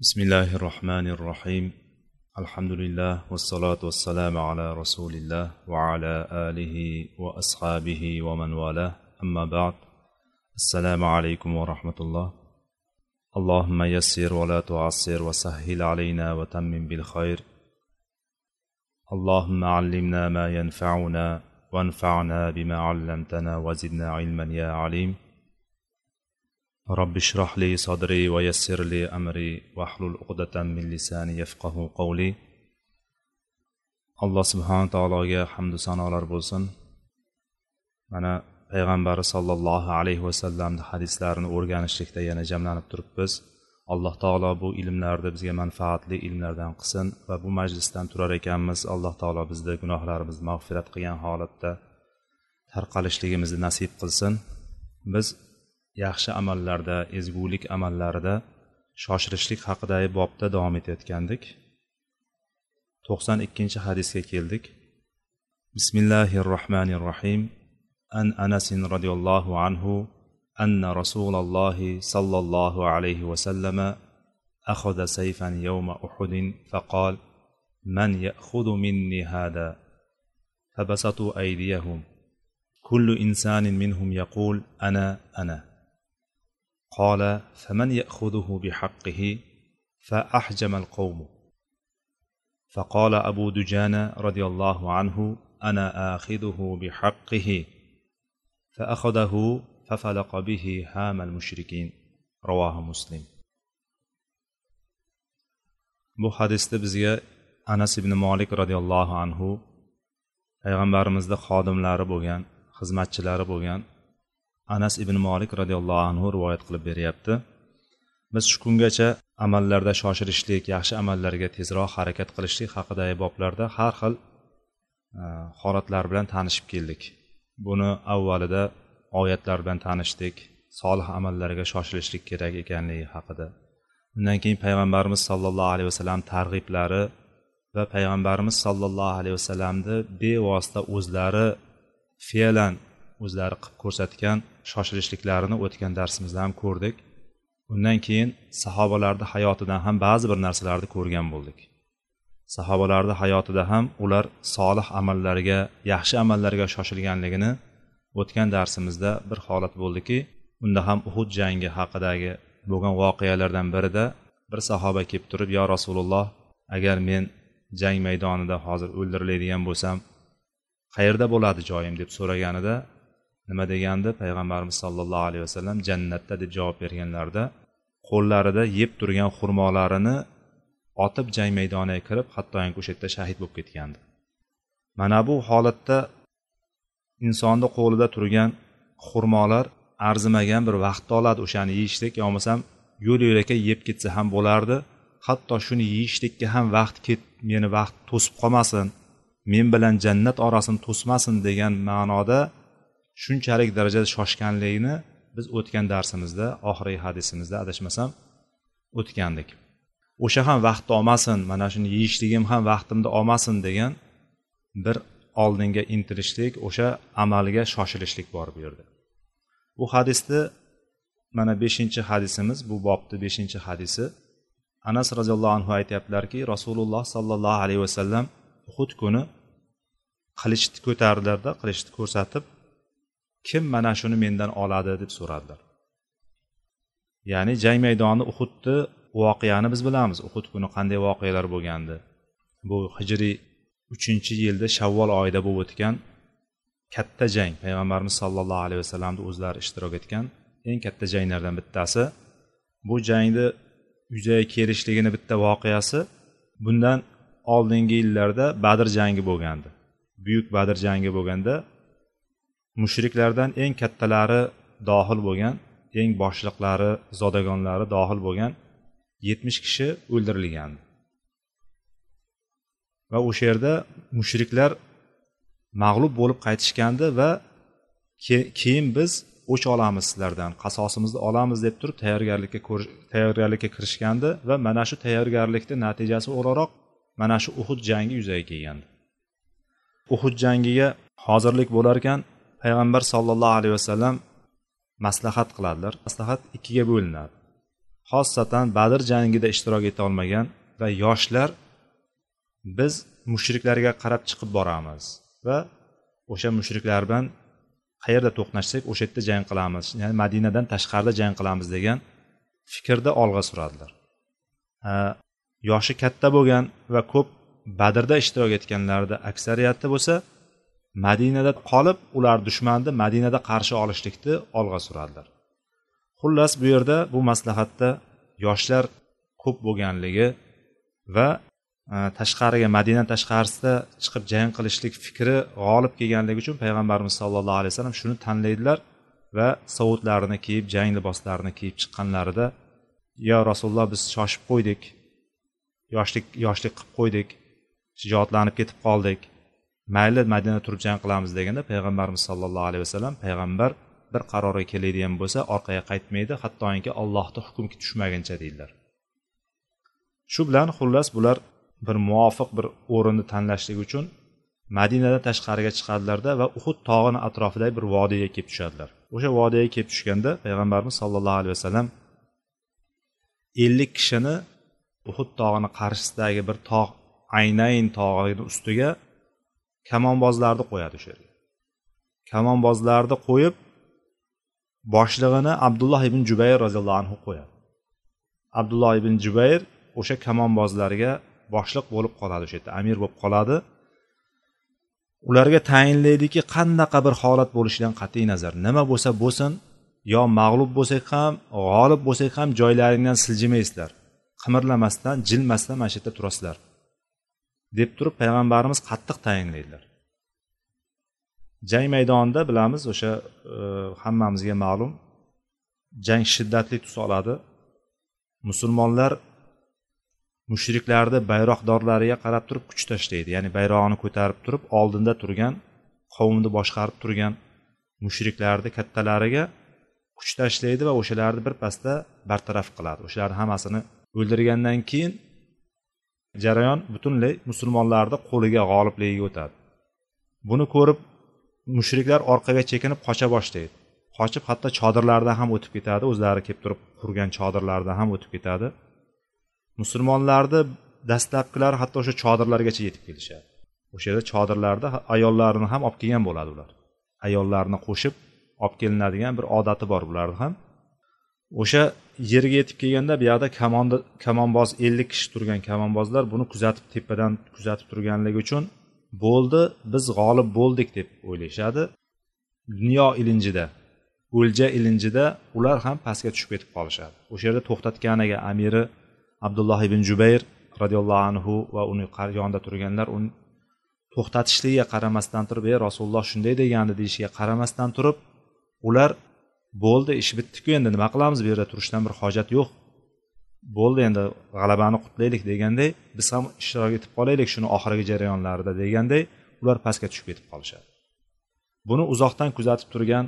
بسم الله الرحمن الرحيم الحمد لله والصلاة والسلام على رسول الله وعلى آله وأصحابه ومن والاه أما بعد السلام عليكم ورحمة الله اللهم يسر ولا تعسر وسهل علينا وتمم بالخير اللهم علمنا ما ينفعنا وانفعنا بما علمتنا وزدنا علما يا عليم رب اشرح لي صدري ويسر لي أمري واحلل عقدة من لساني يفقه قولي alloh subhana taologa hamdu sanolar bo'lsin mana payg'ambari sollallohu alayhi vasallamni hadislarini o'rganishlikda yana jamlanib turibmiz alloh taolo bu ilmlarni bizga manfaatli ilmlardan qilsin va bu majlisdan turar ekanmiz alloh taolo bizni gunohlarimizni mag'firat qilgan holatda tarqalishligimizni nasib qilsin biz yaxshi amallarda ezgulik amallarida shoshilishlik haqidagi bobda davom etayotgandik to'qson ikkinchi hadisga keldik bismillahi rohmanir rohim an anasin roziyallohu anhu أن رسول الله صلى الله عليه وسلم أخذ سيفا يوم أحد فقال من يأخذ مني هذا فبسطوا أيديهم كل إنسان منهم يقول أنا أنا قال فمن ياخذه بحقه فاحجم القوم فقال ابو دجانه رضي الله عنه انا اخذه بحقه فاخذه ففلق به هام المشركين رواه مسلم bu hadisda bizga anas ibn molik roziyallohu anhu payg'ambarimizni xodimlari bo'lgan xizmatchilari bo'lgan anas ibn molik roziyallohu anhu rivoyat qilib beryapti. Biz shu kungacha amallarda shoshilishlik yaxshi amallarga tezroq harakat qilishlik haqidagi boblarda har xil e, holatlar bilan tanishib keldik. Buni avvalida oyatlar bilan tanishdik solih amallarga shoshilishlik kerak ekanligi haqida. Undan keyin payg'ambarimiz sollallohu alayhi vasallam targ'iblari va payg'ambarimiz sollallohu alayhi vasallamni bevosita o'zlari fe'lan o'zlari qilib ko'rsatgan shoshilishliklarini o'tgan darsimizda ham ko'rdik. Undan keyin sahobalarni hayotidan ham ba'zi bir narsalarni ko'rgan bo'ldik. Sahobalarni hayotida ham ular solih amallarga yaxshi amallarga shoshilganligini o'tgan darsimizda bir holat bo'ldiki unda ham uhud jangi haqidagi bo'lgan voqealardan birida bir sahoba kelib turib yo rasululloh agar men jang maydonida hozir o'ldiriladigan bo'lsam qayerda bo'ladi joyim? deb so'raganida nima degandi? Payg'ambarimiz sollallohu alayhi vasallam jannatda deb javob berganlarida qo'llarida yeb turgan xurmolarini otib jang maydoniga kirib hattoki o'sha yerda shahid bo'lib ketgandi. Mana bu holatda insonni qo'lida turgan xurmolar arzimagan bir vaqtni oladi. O'shani yeyishlik yo bo'lmasam yo'l yo'lakay yeb ketsa ham bo'lardi. Hatto shuni yeyishlikka ham vaqt ket meni vaqt to'sib qolmasin men bilan jannat orasini to'smasin degan ma'noda shunchalik darajada shoshganligini biz o'tgan darsimizda oxirgi hadisimizda adashmasam o'tgandik. O'sha ham vaqtni olmasin mana shuni yeyishligim ham vaqtimni olmasin degan bir oldinga intilishlik o'sha amalga shoshilishlik bor bu yerda bu hadisni mana beshinchi hadisimiz bu bobni beshinchi hadisi. Anas roziyallohu anhu aytyaptilarki rasululloh sollallohu alayhi vasallam uhud kuni qilichni ko'tardilarda qilichni ko'rsatib kim mana shuni mendan oladi deb so'radilar. Ya'ni jang maydoni uhudni voqeani biz bilamiz. Uhud kuni qanday voqealar bo'lgandi. Bu hijriy uchinchi yilda shavvol oyida bo'lib o'tgan katta jang. Payg'ambarimiz sollallohu alayhi vasallamni o'zlari ishtirok etgan eng katta janglardan bittasi. Bu jangni yuzaga kelishligini bitta voqeasi. Bundan oldingi yillarda badr jangi bo'lgandi. Buyuk badr jangi bo'lganda mushriklardan eng kattalari dohil bo'lgan eng boshliqlari zodagonlari dohil bo'lgan yetmish kishi o'ldirilgan. Va o'sha yerda mushriklar mag'lub bo'lib qaytishgandi va keyin biz o'ch olamiz sizlardan qasosimizni olamiz deb turib tayyorgarlikka tayyorgarlikka kirishgandi va mana shu tayyorgarlikni natijasi o'laroq mana shu uhud jangi yuzaga kelgandi. Uhud jangiga hozirlik bo'larkan payg'ambar sollallohu alayhi vasallam maslahat qiladilar. Maslahat ikkiga bo'linadi. Xosatan badr jangida ishtirok eta olmagan va yoshlar biz mushriklarga qarab chiqib boramiz va o'sha mushriklar bilan qayerda to'qnashsak o'sha yerda jang qilamiz ya'ni madinadan tashqarida jang qilamiz degan fikrda olg'a suradilar. Yoshi katta bo'lgan va ko'p badrda ishtirok etganlarni aksariyati bo'lsa madinada qolib ular dushmanni madinada qarshi olishlikni olg'a suradilar. Xullas bu yerda bu maslahatda yoshlar ko'p bo'lganligi va e, tashqariga madina tashqarisida chiqib jang qilishlik fikri g'olib kelganligi uchun payg'ambarimiz sollallohu alayhi vasallam shuni tanlaydilar va sovutlarini kiyib jang liboslarini kiyib chiqqanlarida yo rasululloh biz shoshib qo'ydik yoshlik yoshlik qilib qo'ydik shijoatlanib ketib qoldik mayli madinada turib jang qilamiz deganda payg'ambarimiz sollallohu alayhi vasallam payg'ambar bir qarorga keladigan bo'lsa orqaga qaytmaydi hattoki allohni hukmi tushmaguncha deydilar. Shu bilan xullas bular bir muvofiq bir o'rinni tanlashlik uchun madinadan tashqariga chiqadilarda va uhud tog'ini atrofidagi bir vodiyga kelib tushadilar. O'sha vodiyga kelib tushganda payg'ambarimiz sollallohu alayhi vasallam ellik kishini uhud tog'ini qarshisidagi bir tog' aynayn tog'ini ustiga kamonbozlarni qo'yadi o'sha yerga. Kamonbozlarni qo'yib boshlig'ini abdulloh ibn jubayr roziyallohu anhu qo'yadi. Abdulloh ibn jubayr o'sha kamonbozlarga boshliq bo'lib qoladi o'sha yerda amir bo'lib qoladi. Ularga tayinlaydiki qanaqa bir holat bo'lishidan qat'iy nazar. Nima bo'lsa bo'lsin yo mag'lub bo'lsak ham g'olib bo'lsak ham joylaringdan siljimaysizlar. Qimirlamasdan jilmasdan mana shu yerda turasizlar. Deb turib payg'ambarimiz qattiq tayinlaydilar. Jang maydonida bilamiz o'sha e, hammamizga ma'lum jang shiddatli tus oladi. Musulmonlar mushriklarni bayroqdorlariga qarab turib kuch tashlaydi. Ya'ni bayrog'ini ko'tarib turib oldinda turgan qavmni boshqarib turgan mushriklarni kattalariga kuch tashlaydi va o'shalarni birpasda bartaraf qiladi. O'shalarni hammasini o'ldirgandan keyin jarayon butunlay musulmonlarni qo'liga g'olibligiga o'tadi. Buni ko'rib mushriklar orqaga chekinib qocha boshlaydi. Qochib hatto chodirlardan ham o'tib ketadi o'zlari kelib turib qurgan chodirlardan ham o'tib ketadi. Musulmonlarni dastlabkilari hatto o'sha chodirlargacha yetib kelishadi. O'sha yerda chodirlarda ayollarini ham olib kelgan bo'ladi ular. Ayollarni qo'shib olib kelinadigan bir odati bor bularni ham. O'sha yerga yetib kelganda bu yoqda kamonda kamonboz ellik kishi turgan kamonbozlar buni kuzatib tepadan kuzatib turganligi uchun bo'ldi biz g'olib bo'ldik deb o'ylashadi. Dunyo ilinjida o'lja ilinjida ular ham pastga tushib ketib qolishadi. O'sha yerda to'xtatganiga amiri abdulloh ibn jubayr roziyallohu anhu va uni yonida turganlar uni to'xtatishligiga qaramasdan turib ey rasululloh shunday degandi deyishiga qaramasdan turib ular bo'ldi ish bitdiku endi. Nima qilamiz? Bu yerda turishdan bir hojat yo'q. Bo'ldi endi g'alabani qutlaylik deganday biz ham ishtirok etib qolaylik shuni oxirgi jarayonlarida deganday ular pastga tushib ketib qolishadi. Buni uzoqdan kuzatib turgan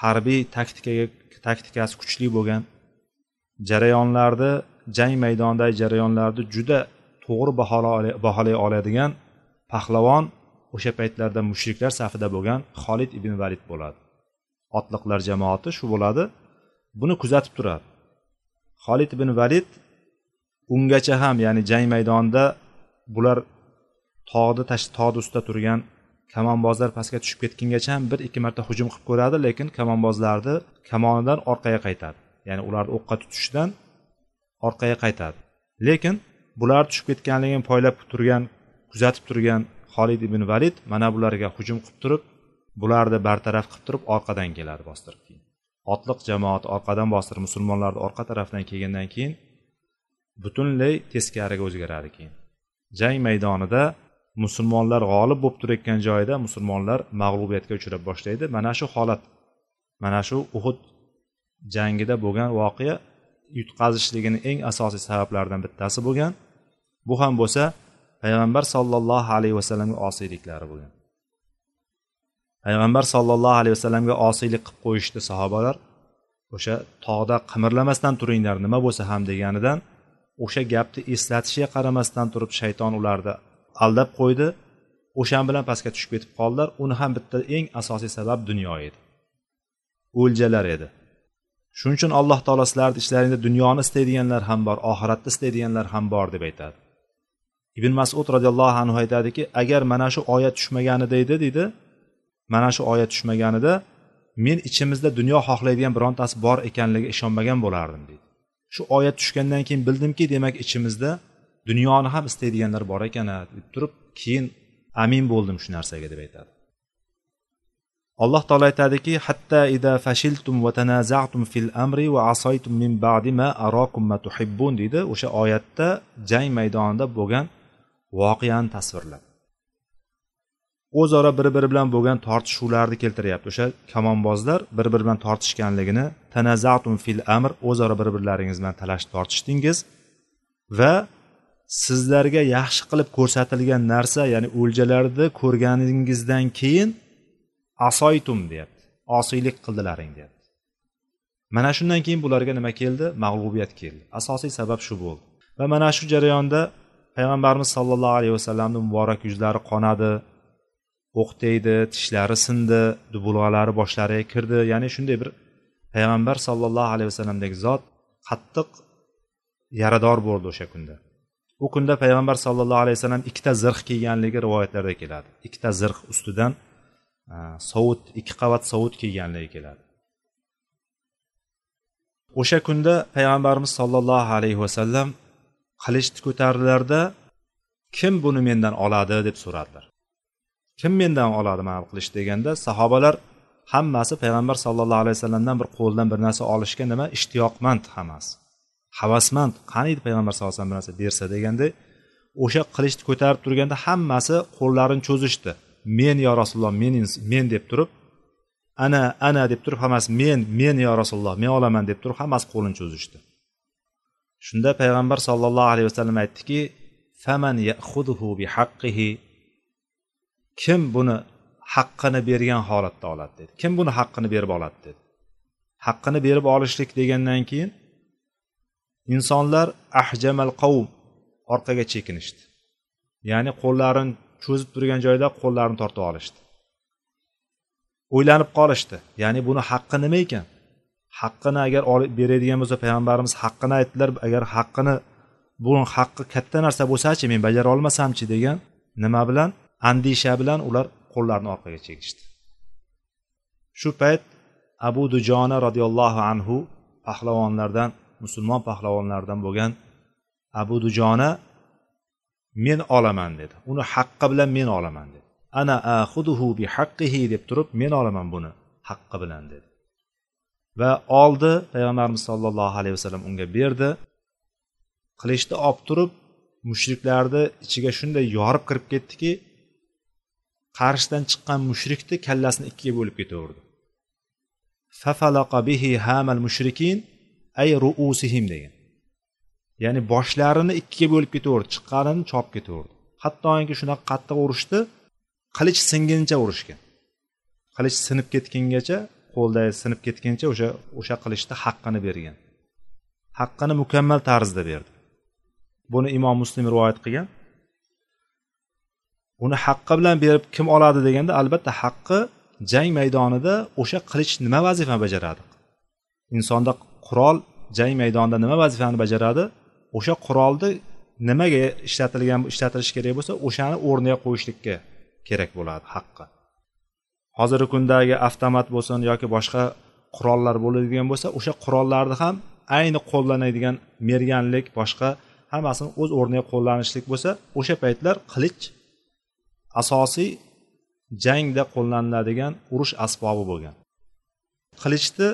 harbiy taktikaga taktikasi kuchli bo'lgan jarayonlarni jang maydonidagi jarayonlarni juda to'g'ri baholay oladigan pahlavon o'sha paytlarda mushriklar safida bo'lgan xolid ibn valid bo'ladi. Otliqlar jamoati shu bo'ladi. Buni kuzatib turadi xolid ibn valid ungacha ham ya'ni jang maydonida bular tog'ni tog'ni ustida turgan kamonbozlar pastga tushib ketgungacha ham bir ikki marta hujum qilib ko'radi lekin kamonbozlarni kamonidan orqaga qaytadi. Ya'ni ularni o'qqa tutishdan orqaga qaytadi. Lekin bular tushib ketganligini poylab turgan kuzatib turgan xolid ibn valid mana bularga hujum qilib turib bularni bartaraf qilib turib orqadan keladi bostirib keyin. Otliq jamoat orqadan bostirib musulmonlarni orqa tarafdan kelgandan keyin butunlay teskariga o'zgaradi keyin. Jang maydonida musulmonlar g'olib bo'lib turayotgan joyida musulmonlar mag'lubiyatga uchrab boshlaydi. Mana shu holat mana shu uhud jangida bo'lgan voqea yutqazishligini eng asosiy sabablaridan bittasi bo'lgan. Bu ham bo'lsa payg'ambar sollallohu alayhi vasallamga osiyliklari bo'lgan. Payg'ambar sollallohu alayhi vasallamga osiylik qilib qo'yishdi sahobalar. O'sha tog'da qimirlamasdan turinglar nima bo'lsa ham deganidan o'sha gapni eslatishiga qaramasdan turib shayton ularni aldab qo'ydi. O'shan bilan pastga tushib ketib qoldilar. Uni ham bitta eng asosiy sabab dunyo edi. O'ljalar edi. Shuning uchun alloh taolo sizlarni ishlaringda dunyoni istaydiganlar ham bor oxiratni istaydiganlar ham bor deb aytadi. Ibn masud roziyallohu anhu aytadiki agar mana shu oyat tushmaganida edi deydi mana shu oyat tushmaganida men ichimizda dunyo xohlaydigan birontasi bor ekanligiga ishonmagan bo'lardim deydi. Shu oyat tushgandan keyin bildimki demak ichimizda dunyoni ham istaydiganlar bor ekan deb turib keyin amin bo'ldim shu narsaga deb aytadi. Alloh taolo aytadiki hatta ida fashiltum va tanaza'tum fil amri va asaytum min ba'di ma arakum ma tuhibbun deydi. O'sha oyatda jang maydonida bo'lgan voqeani tasvirlab o'zaro bir biri bilan bo'lgan tortishuvlarni keltiryapti. O'sha kamonbozlar bir biri bilan tortishganligini tanazatum fil amr o'zaro bir birlaringiz bilan talashib tortishdingiz va sizlarga yaxshi qilib ko'rsatilgan narsa ya'ni o'ljalarni ko'rganingizdan keyin asoytum deyapti. Osiylik qildilaring deyapti. Mana shundan keyin bularga nima keldi? Mag'lubiyat keldi. Asosiy sabab shu bo'ldi. Va mana shu jarayonda payg'ambarimiz sollallohu alayhi vasallamni muborak yuzlari qonadi. O'q tegdi tishlari sindi dubulg'alari boshlariga kirdi. Ya'ni shunday bir payg'ambar sollallohu alayhi vasallamdagi zot qattiq yarador bo'ldi o'sha kunda. U kunda payg'ambar sallallohu alayhi vasallam ikkita zirh kiyganligi rivoyatlarda keladi. Ikkita zirh ustidan sovut ikki qavat sovut kiyganligi keladi. O'sha kunda payg'ambarimiz sollallohu alayhi vasallam qilichni ko'tardilarda kim buni mendan oladi? deb so'radilar. Kim mendan oladi mana bu qilish deganda sahobalar hammasi payg'ambar sallallohu alayhi vasallamdan bir qo'ldan bir narsa olishga nima? Ishtiyoqmand hammasi. Havasmand. Qaniydi payg'ambar sallallohu alayhi vasallam bir narsa bersa deganda o'sha qilichni ko'tarib turganda hammasi qo'llarini cho'zishdi. Men yo rasululloh men men deb turib ana ana deb turib hammasi men men yo rasululloh men olaman deb turib hammasi qo'lini cho'zishdi. Shunda payg'ambar sollallohu alayhi vasallam aytdiki faman bi haqqihi kim buni haqqini bergan holatda oladi dedi. Kim buni haqqini berib oladi dedi. Haqqini berib olishlik degandan keyin insonlar ahjamal qavm orqaga chekinishdi. Ya'ni qo'llarini cho'zib turgan joyda qo'llarini tortib olishdi. O'ylanib qolishdi. Ya'ni buni haqqi nima ekan? Haqqini agar beradigan bo'lsa payg'ambarimiz haqqini aytdilar. Agar haqqini buni haqqi katta narsa bo'lsachi men bajara olmasamchi degan nima bilan andisha bilan ular qo'llarini orqaga chekishdi. Shu payt abu dujona roziyallohu anhu pahlavonlardan musulmon pahlavonlaridan bo'lgan abu dujona men olaman dedi. Uni haqqi bilan men olaman dedi. Ana ahuduhu bi haqqihi deb turib men olaman buni haqqi bilan dedi. Va oldi payg'ambarimiz sollallohu alayhi vasallam unga berdi. Qilichni olib turib mushriklarni ichiga shunday yorib kirib ketdiki qarshidan chiqqan mushrikni kallasini ikkiga bo'lib ketaverdi. Fafalaqa bihi hamal mushrikin ay ruusihim degan. Ya'ni boshlarini ikkiga bo'lib ketaverdi chiqqanini chopib ketaverdi. Hattoki shunaqa qattiq urishdi qilich singuncha urishgan qilich sinib ketgungacha qo'lda sinib ketguncha o'sha o'sha qilichni haqqini bergan. Haqqini mukammal tarzda berdi. Buni imom muslim rivoyat qilgan. Uni haqqi bilan berib kim oladi deganda albatta haqqi jang maydonida o'sha qilich nima vazifani bajaradi? Insonda qurol jang maydonida nima vazifani bajaradi? O'sha qurolni nimaga ishlatilgan ishlatilishi kerak bo'lsa o'shani o'rniga qo'yishlikka kerak bo'ladi haqqi. Hozirgi kundagi avtomat bo'lsin yoki boshqa qurollar bo'ladigan bo'lsa o'sha qurollarni ham ayni qo'llanadigan merganlik boshqa hammasini o'z o'rniga qo'llanishlik bo'lsa o'sha paytlar qilich asosiy jangda qo'llaniladigan urush asbobi bo'lgan. Qilichni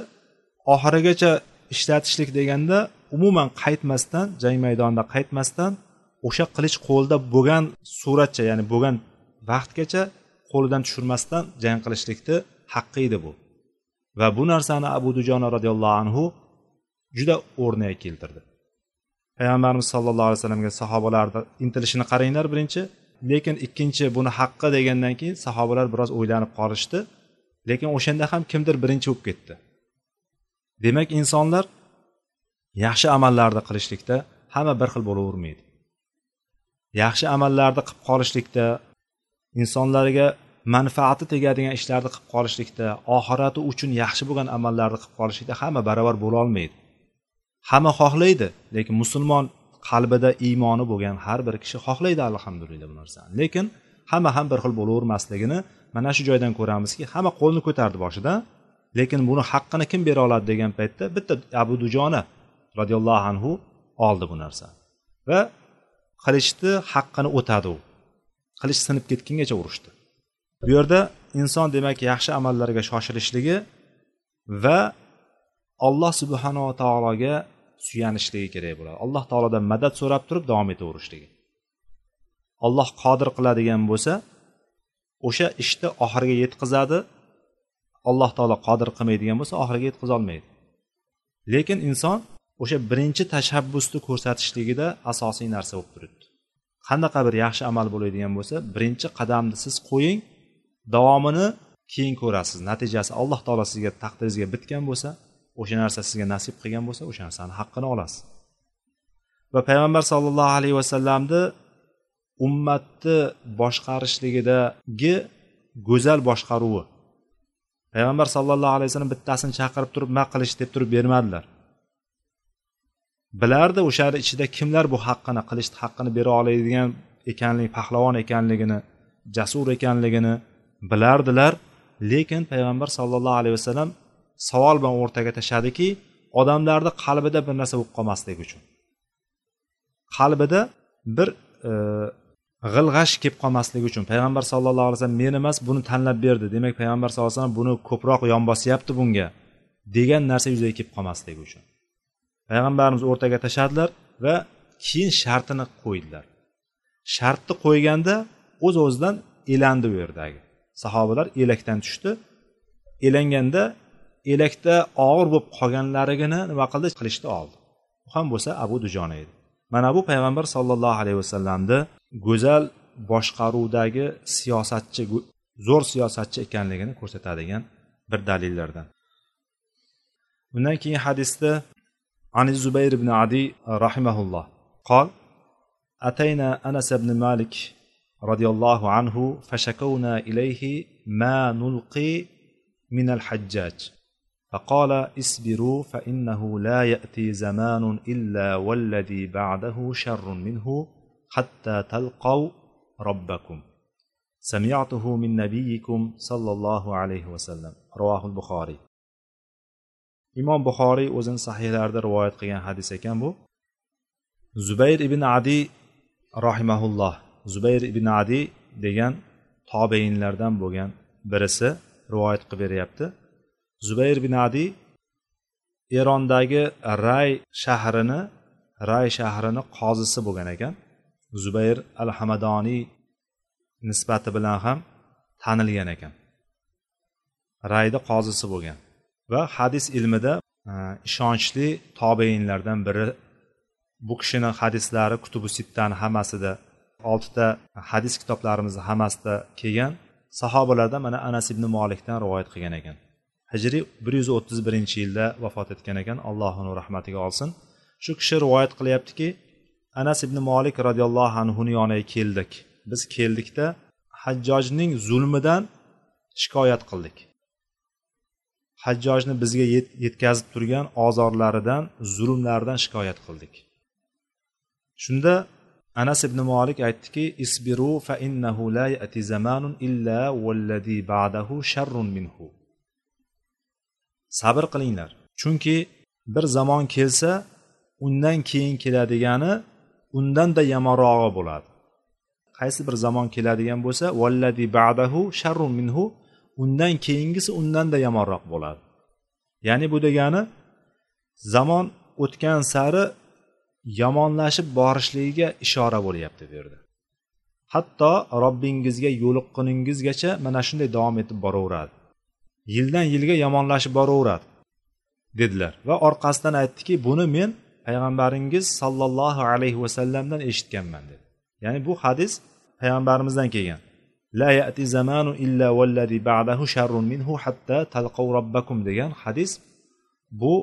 oxirigacha ishlatishlik deganda umuman qaytmasdan jang maydonida qaytmasdan o'sha qilich qo'lda bo'lgan suratcha ya'ni bo'lgan vaqtgacha qo'lidan tushirmasdan jang qilishlikni haqqi edi bu. Va bu narsani abu dujona roziyallohu anhu juda o'rniga keltirdi. Payg'ambarimiz sallallohu alayhi vasallamga sahobalarni intilishini qaranglar birinchi. Lekin ikkinchi buni haqqi degandan keyin sahobalar biroz o'ylanib qolishdi. Lekin o'shanda ham kimdir birinchi bo'lib ketdi. Demak insonlar yaxshi amallarni qilishlikda hamma bir xil bo'lavermaydi. Yaxshi amallarni qilib qolishlikda insonlarga manfaati tegadigan ishlarni qilib qolishlikda oxirati uchun yaxshi bo'lgan amallarni qilib qolishlikda hamma barobar bo'lolmaydi hamma xohlaydi lekin musulmon qalbida iymoni bo'lgan har bir kishi xohlaydi alhamdulillah bu narsani. Lekin hamma ham bir xil bo'lavermasligini mana shu joydan ko'ramizki hamma qo'lni ko'tardi boshida. Lekin buni haqqini kim bera oladi degan paytda bitta abu dujona roziyallohu anhu oldi bu narsani va qilichni haqqini o'tadi u. Qilich sinib ketgungacha urushdi. Bu yerda inson demak yaxshi amallarga shoshilishligi va alloh subhanava taologa suyanishligi kerak bo'ladi. Alloh taolodan madad so'rab turib davom etaverishligi. Alloh qodir qiladigan bo'lsa o'sha ishni oxiriga yetkazadi. Alloh taolo qodir qilmaydigan bo'lsa oxiriga yetkazolmaydi lekin inson o'sha birinchi tashabbusni ko'rsatishligida asosiy narsa bo'lib turibdi. Qanaqa bir yaxshi amal bo'ladigan bo'lsa birinchi qadamni siz qo'ying davomini keyin ko'rasiz. Natijasi alloh taolo sizga taqdiringizga bitgan bo'lsa o'sha narsa sizga nasib qilgan bo'lsa o'sha narsani haqqini olasiz. Va payg'ambar sollallohu alayhi vasallamni ummatni boshqarishligidagi go'zal boshqaruvi. Payg'ambar sallallohu alayhi vasallam bittasini chaqirib turib nima qilish deb turib bermadilar. Bilardi o'shani ichida kimlar bu haqqini qilishni haqqini bera oladigan ekanligi pahlavon ekanligini jasur ekanligini bilardilar. Lekin payg'ambar sollallohu alayhi vasallam savol bilan o'rtaga tashladiki odamlarni qalbida bir narsa bo'lib qolmasligi uchun. Qalbida bir e, g'ilg'ash kelib qolmasligi uchun. Payg'ambar sallallohu alayhi vasallam men emas buni tanlab berdi. Demak payg'ambar sallallohu alayhi vasallam buni ko'proq yon bosyapti bunga degan narsa yuzaga kelib qolmasligi uchun. Payg'ambarimiz o'rtaga tashladilar va keyin shartini qo'ydilar. Shartni qo'yganda o'z o'zidan elandi u yerdagi sahobalar elakdan tushdi. Elanganda elakda og'ir bo'lib qolganlarigini nima qildi? Qilishdi oldi. U ham bo'lsa abu dujona edi. Mana bu payg'ambar sollallohu alayhi vasallamni go'zal boshqaruvdagi siyosatchi zo'r siyosatchi ekanligini ko'rsatadigan bir dalillardan. Undan keyin hadisda ani zubayr ibn adi rahimahulloh qol atayna anas ibn malik roziyallohu anhu fashakavna ilayhi ma nulqi min al hajjaj فقال اصبروا فإنه لا يأتي زمان إلا والذي بعده شر منه حتى تلقوا ربكم سمعته من نبيكم صلى الله عليه وسلم رواه البخاري imom buxoriy o'zini sahiylarida rivoyat qilgan hadis ekan bu zubayr ibn adi rohimaulloh zubayr ibn adi degan tobeinlardan bo'lgan birisi rivoyat qilib beryapti zubayr bin adi erondagi ray shahrini ray shahrini qozisi bo'lgan ekan. Zubayr al hamadoniy nisbati bilan ham tanilgan ekan. Rayni qozisi bo'lgan va hadis ilmida e, ishonchli tobeinlardan biri. Bu kishini hadislari kutubu sittani hammasida oltita hadis kitoblarimizni hammasida kelgan sahobalardan mana anas ibn molikdan rivoyat qilgan ekan. Hijriy bir yuz o'ttiz birinchi yilda vafot etgan ekan alloh uni rahmatiga olsin. Shu kishi rivoyat qilyaptiki anas ibn molik roziyallohu anhuni yoniga keldik. Biz keldikda hajjojning zulmidan shikoyat qildik. Hajjojni bizga yetkazib turgan ozorlaridan zulmlaridan shikoyat qildik. Shunda anas ibn molik aytdiki isbiru fa innahu la yati zamanun illa vallazi ba'dahu sharrun minhu. Sabr qilinglar. Chunki bir zamon kelsa undan keyin keladigani undanda yomonrog'i bo'ladi. Qaysi bir zamon keladigan bo'lsa vallazi ba'dahu sharrun minhu undan keyingisi undanda yomonroq bo'ladi. Ya'ni bu degani zamon o'tgan sari yomonlashib borishligiga ishora bo'lyapti bu yerda hatto robbingizga yo'liqquningizgacha mana shunday davom etib boraveradi. Yildan yilga yomonlashib boraveradi dedilar. Va orqasidan aytdiki buni men payg'ambaringiz sollallohu alayhi vasallamdan eshitganman dedi. Ya'ni bu hadis payg'ambarimizdan kelgan. La yati zamanu illa vallazi ba'dahu sharrun minhu hatta talqaw robbakum degan hadis bu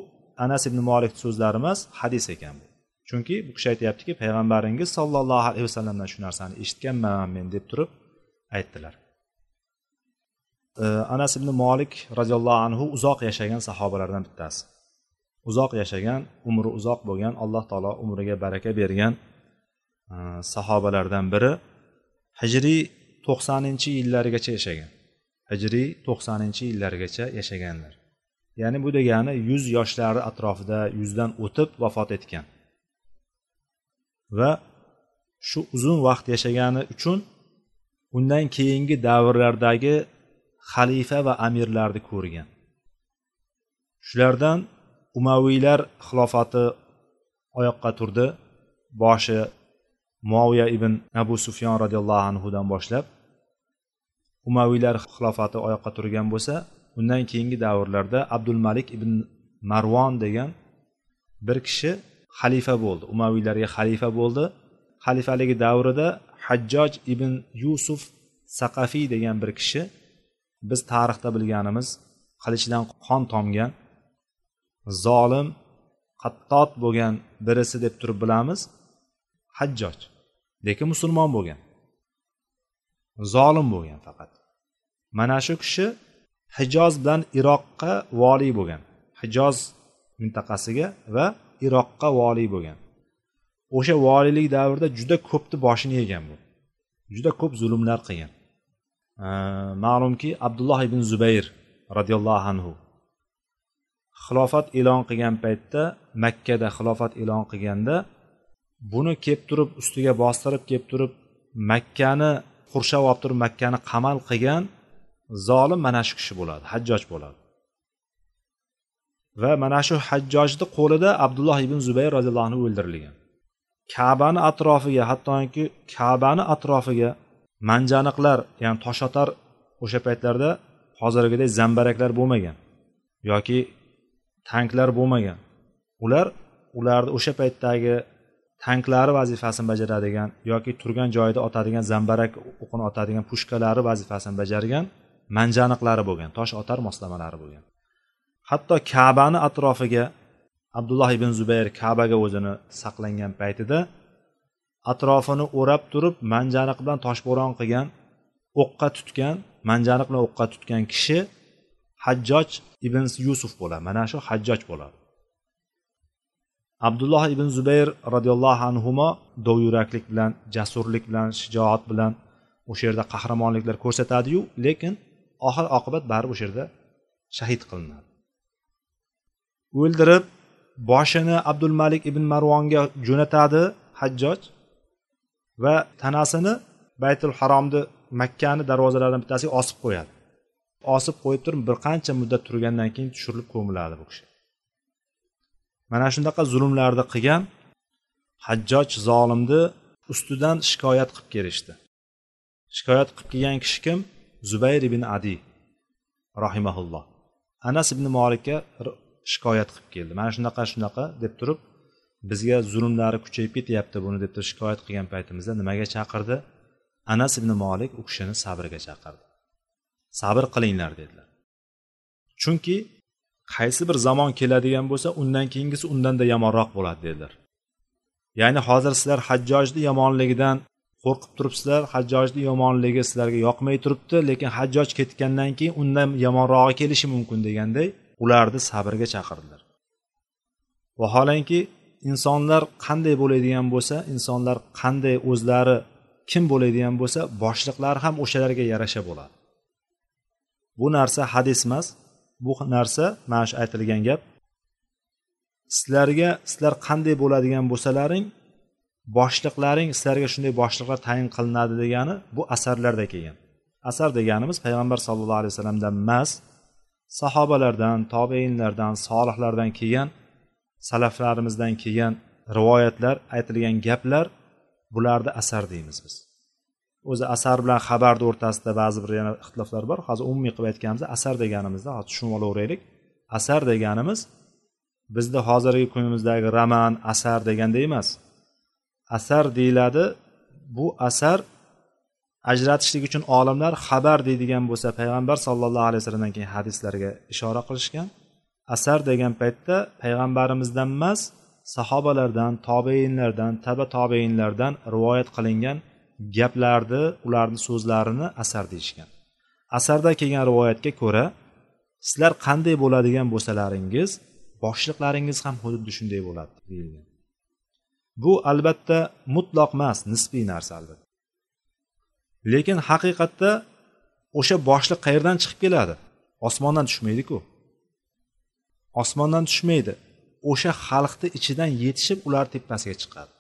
anas ibn molik so'zlari emas hadis ekan bu. Chunki bu kishi aytyaptiki payg'ambaringiz sollallohu alayhi vasallamdan shu narsani eshitganman men deb turib aytdilar. Anas ibn molik roziyallohu anhu uzoq yashagan sahobalardan bittasi. Uzoq yashagan umri uzoq bo'lgan alloh taolo umriga baraka bergan e, sahobalardan biri hijriy to'qsoninchi yillargacha yashagan. Hijriy to'qsoninchi yillargacha yashaganlar. Ya'ni bu degani yuz yoshlari atrofida yuzdan o'tib vafot etgan. Va shu uzun vaqt yashagani uchun undan keyingi davrlardagi xalifa va amirlarni ko'rgan. Shulardan umaviylar xilofati oyoqqa turdi. Boshi muaviya ibn abu sufyon roziyallohu anhudan boshlab umaviylar xilofati oyoqqa turgan bo'lsa undan keyingi davrlarda abdul malik ibn marvon degan bir kishi xalifa bo'ldi. Umaviylarga xalifa bo'ldi. Xalifaligi davrida hajjoj ibn yusuf saqafiy degan bir kishi biz tarixda bilganimiz qilichdan qon tomgan zolim qattot bo'lgan birisi deb turib bilamiz hajjoj. Lekin musulmon bo'lgan. Zolim bo'lgan faqat. Mana shu kishi hijoz bilan iroqqa voliy bo'lgan. Hijoz mintaqasiga va iroqqa voliy bo'lgan. O'sha voliylik davrida juda ko'pni boshini yegan bu. Juda ko'p zulmlar qilgan. Ma'lumki abdulloh ibn zubayr roziyallohu anhu. Xilofat e'lon qilgan paytda makkada xilofat e'lon qilganda buni kelib turib ustiga bostirib kelib turib makkani qurshab olib turib makkani qamal qilgan zolim mana shu kishi bo'ladi hajjoj bo'ladi. Va mana shu hajjojni qo'lida abdulloh ibn zubayr roziyallohu anhu o'ldirilgan. Kabani atrofiga hattoki kabani atrofiga manjaniqlar ya'ni toshotar o'sha paytlarda hozirgidek zambaraklar bo'lmagan yoki tanklar bo'lmagan. Ular ularni o'sha paytdagi tanklari vazifasini bajaradigan yoki turgan joyida otadigan zambarak o'qini otadigan pushkalari vazifasini bajargan manjaniqlari bo'lgan tosh otar moslamalari bo'lgan. Hatto kabani atrofiga abdulloh ibn zubayr kabaga o'zini saqlangan paytida atrofini o'rab turib manjaniq bilan toshbo'ron qilgan o'qqa tutgan manjaniq bilan o'qqa tutgan kishi hajjoj ibn yusuf bo'ladi. Mana shu hajjoj bo'ladi. Abdulloh ibn zubayr roziyallohu anhu dovyuraklik bilan jasurlik bilan shijoat bilan o'sha yerda qahramonliklar ko'rsatadiyu lekin oxir oqibat baribir o'sha yerda shahid qilinadi. O'ldirib boshini abdul malik ibn marvonga jo'natadi hajjoj va tanasini baytul haromni makkani darvozalaridan bittasiga osib qo'yadi. Osib qo'yib turib bir qancha muddat turgandan keyin tushirilib ko'miladi bu kishi. Mana shunaqa zulmlarni qilgan hajjoj zolimni ustidan shikoyat qilib kelishdi. Shikoyat qilib kelgan kishi kim? Zubayr ibn adi rahimaulloh anas ibn molikka shikoyat qilib keldi. Mana shunaqa shunaqa deb turib bizga zulmlari kuchayib ketyapti buni deb turib shikoyat qilgan paytimizda nimaga chaqirdi? Anas ibn molik u kishini sabrga chaqirdi. Sabr qilinglar dedilar. Chunki qaysi bir zamon keladigan bo'lsa undan keyingisi undanda yomonroq bo'ladi dedilar. Ya'ni hozir sizlar hajjojni yomonligidan qo'rqib turibsizlar hajjojni yomonligi sizlarga yoqmay turibdi lekin hajjoj ketgandan keyin undan yomonrog'i kelishi mumkin deganday ularni sabrga chaqirdilar. Vaholanki insonlar qanday bo'ladigan bo'lsa insonlar qanday o'zlari kim bo'ladigan bo'lsa boshliqlari ham o'shalarga yarasha bo'ladi. Bu narsa hadis emas bu narsa mana shu aytilgan gap. Sizlarga sizlar qanday bo'ladigan bo'lsalaring boshliqlaring sizlarga shunday boshliqlar tayin qilinadi degani bu asarlarda kelgan. Asar deganimiz payg'ambar sallallohu alayhi vasallamdan emas sahobalardan tobeinlardan solihlardan kelgan salaflarimizdan kelgan rivoyatlar aytilgan gaplar bularni asar deymiz biz. O'zi asar bilan xabarni o'rtasida ba'zi bir yana ixtiloflar bor. Hozir umumiy qilib aytganimizda asar deganimizda hozir tushunib olaveraylik. Asar deganimiz bizda hozirgi kunimizdagi roman asar deganda emas. Asar deyiladi bu asar ajratishlik uchun olimlar xabar deydigan bo'lsa payg'ambar sallallohu alayhi vasallamdan keyin hadislarga ishora qilishgan. Asar degan paytda payg'ambarimizdan emas sahobalardan tobeinlardan taba tobeinlardan rivoyat qilingan gaplarni ularni so'zlarini asar deyishgan. Asarda kelgan rivoyatga ko'ra sizlar qanday bo'ladigan bo'lsalaringiz boshliqlaringiz ham xuddi shunday bo'ladi deyilgan. Bu albatta mutloq emas nisbiy narsa albatta. Lekin haqiqatda o'sha boshliq qayerdan chiqib keladi? Osmondan tushmaydiku. Osmondan tushmaydi. O'sha xalqni ichidan yetishib ular tepasiga chiqadi.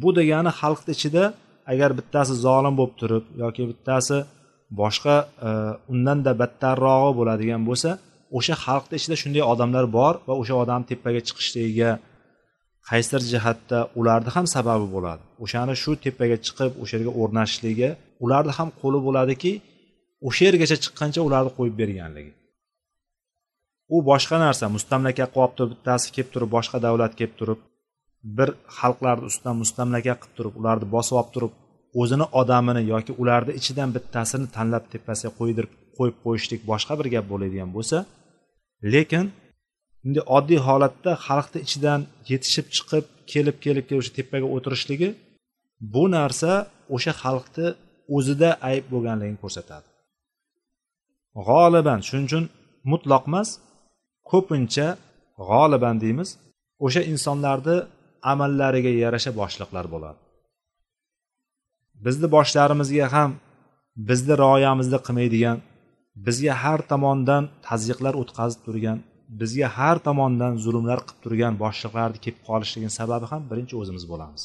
Bu degani xalqni ichida agar bittasi zolim bo'lib turib yoki bittasi boshqa e, undanda battarrog'i bo'ladigan bo'lsa o'sha xalqni ichida shunday odamlar bor va o'sha odam tepaga chiqishligiga qaysidir jihatda ularni ham sababi bo'ladi. O'shani shu tepaga chiqib o'sha yerga o'rnashishligiga ularni ham qo'li bo'ladiki o'sha yergacha chiqqancha ularni qo'yib berganligi. U boshqa narsa. Mustamlaka qilib turib bittasi kelib turib boshqa davlat kelib turib bir xalqlarni ustidan mustamlaka qilib turib ularni bosib olib turib o'zini odamini yoki ularni ichidan bittasini tanlab tepasiga qo'ydirib qo'yib qo'yishlik boshqa bir gap bo'ladigan bo'lsa lekin bunday oddiy holatda xalqni ichidan yetishib chiqib kelib kelib kelib o'sha tepaga o'tirishligi bu narsa o'sha xalqni o'zida ayb bo'lganligini ko'rsatadi. G'oliban shuning uchun mutloq emas ko'pincha g'oliban deymiz o'sha insonlarni amallariga yarasha boshliqlar bo'ladi. Bizni boshlarimizga ham bizni rioyamizni qilmaydigan bizga har tomondan tazyiqlar o'tkazib turgan bizga har tomondan zulmlar qilib turgan boshliqlarni kelib qolishligini sababi ham birinchi o'zimiz bo'lamiz.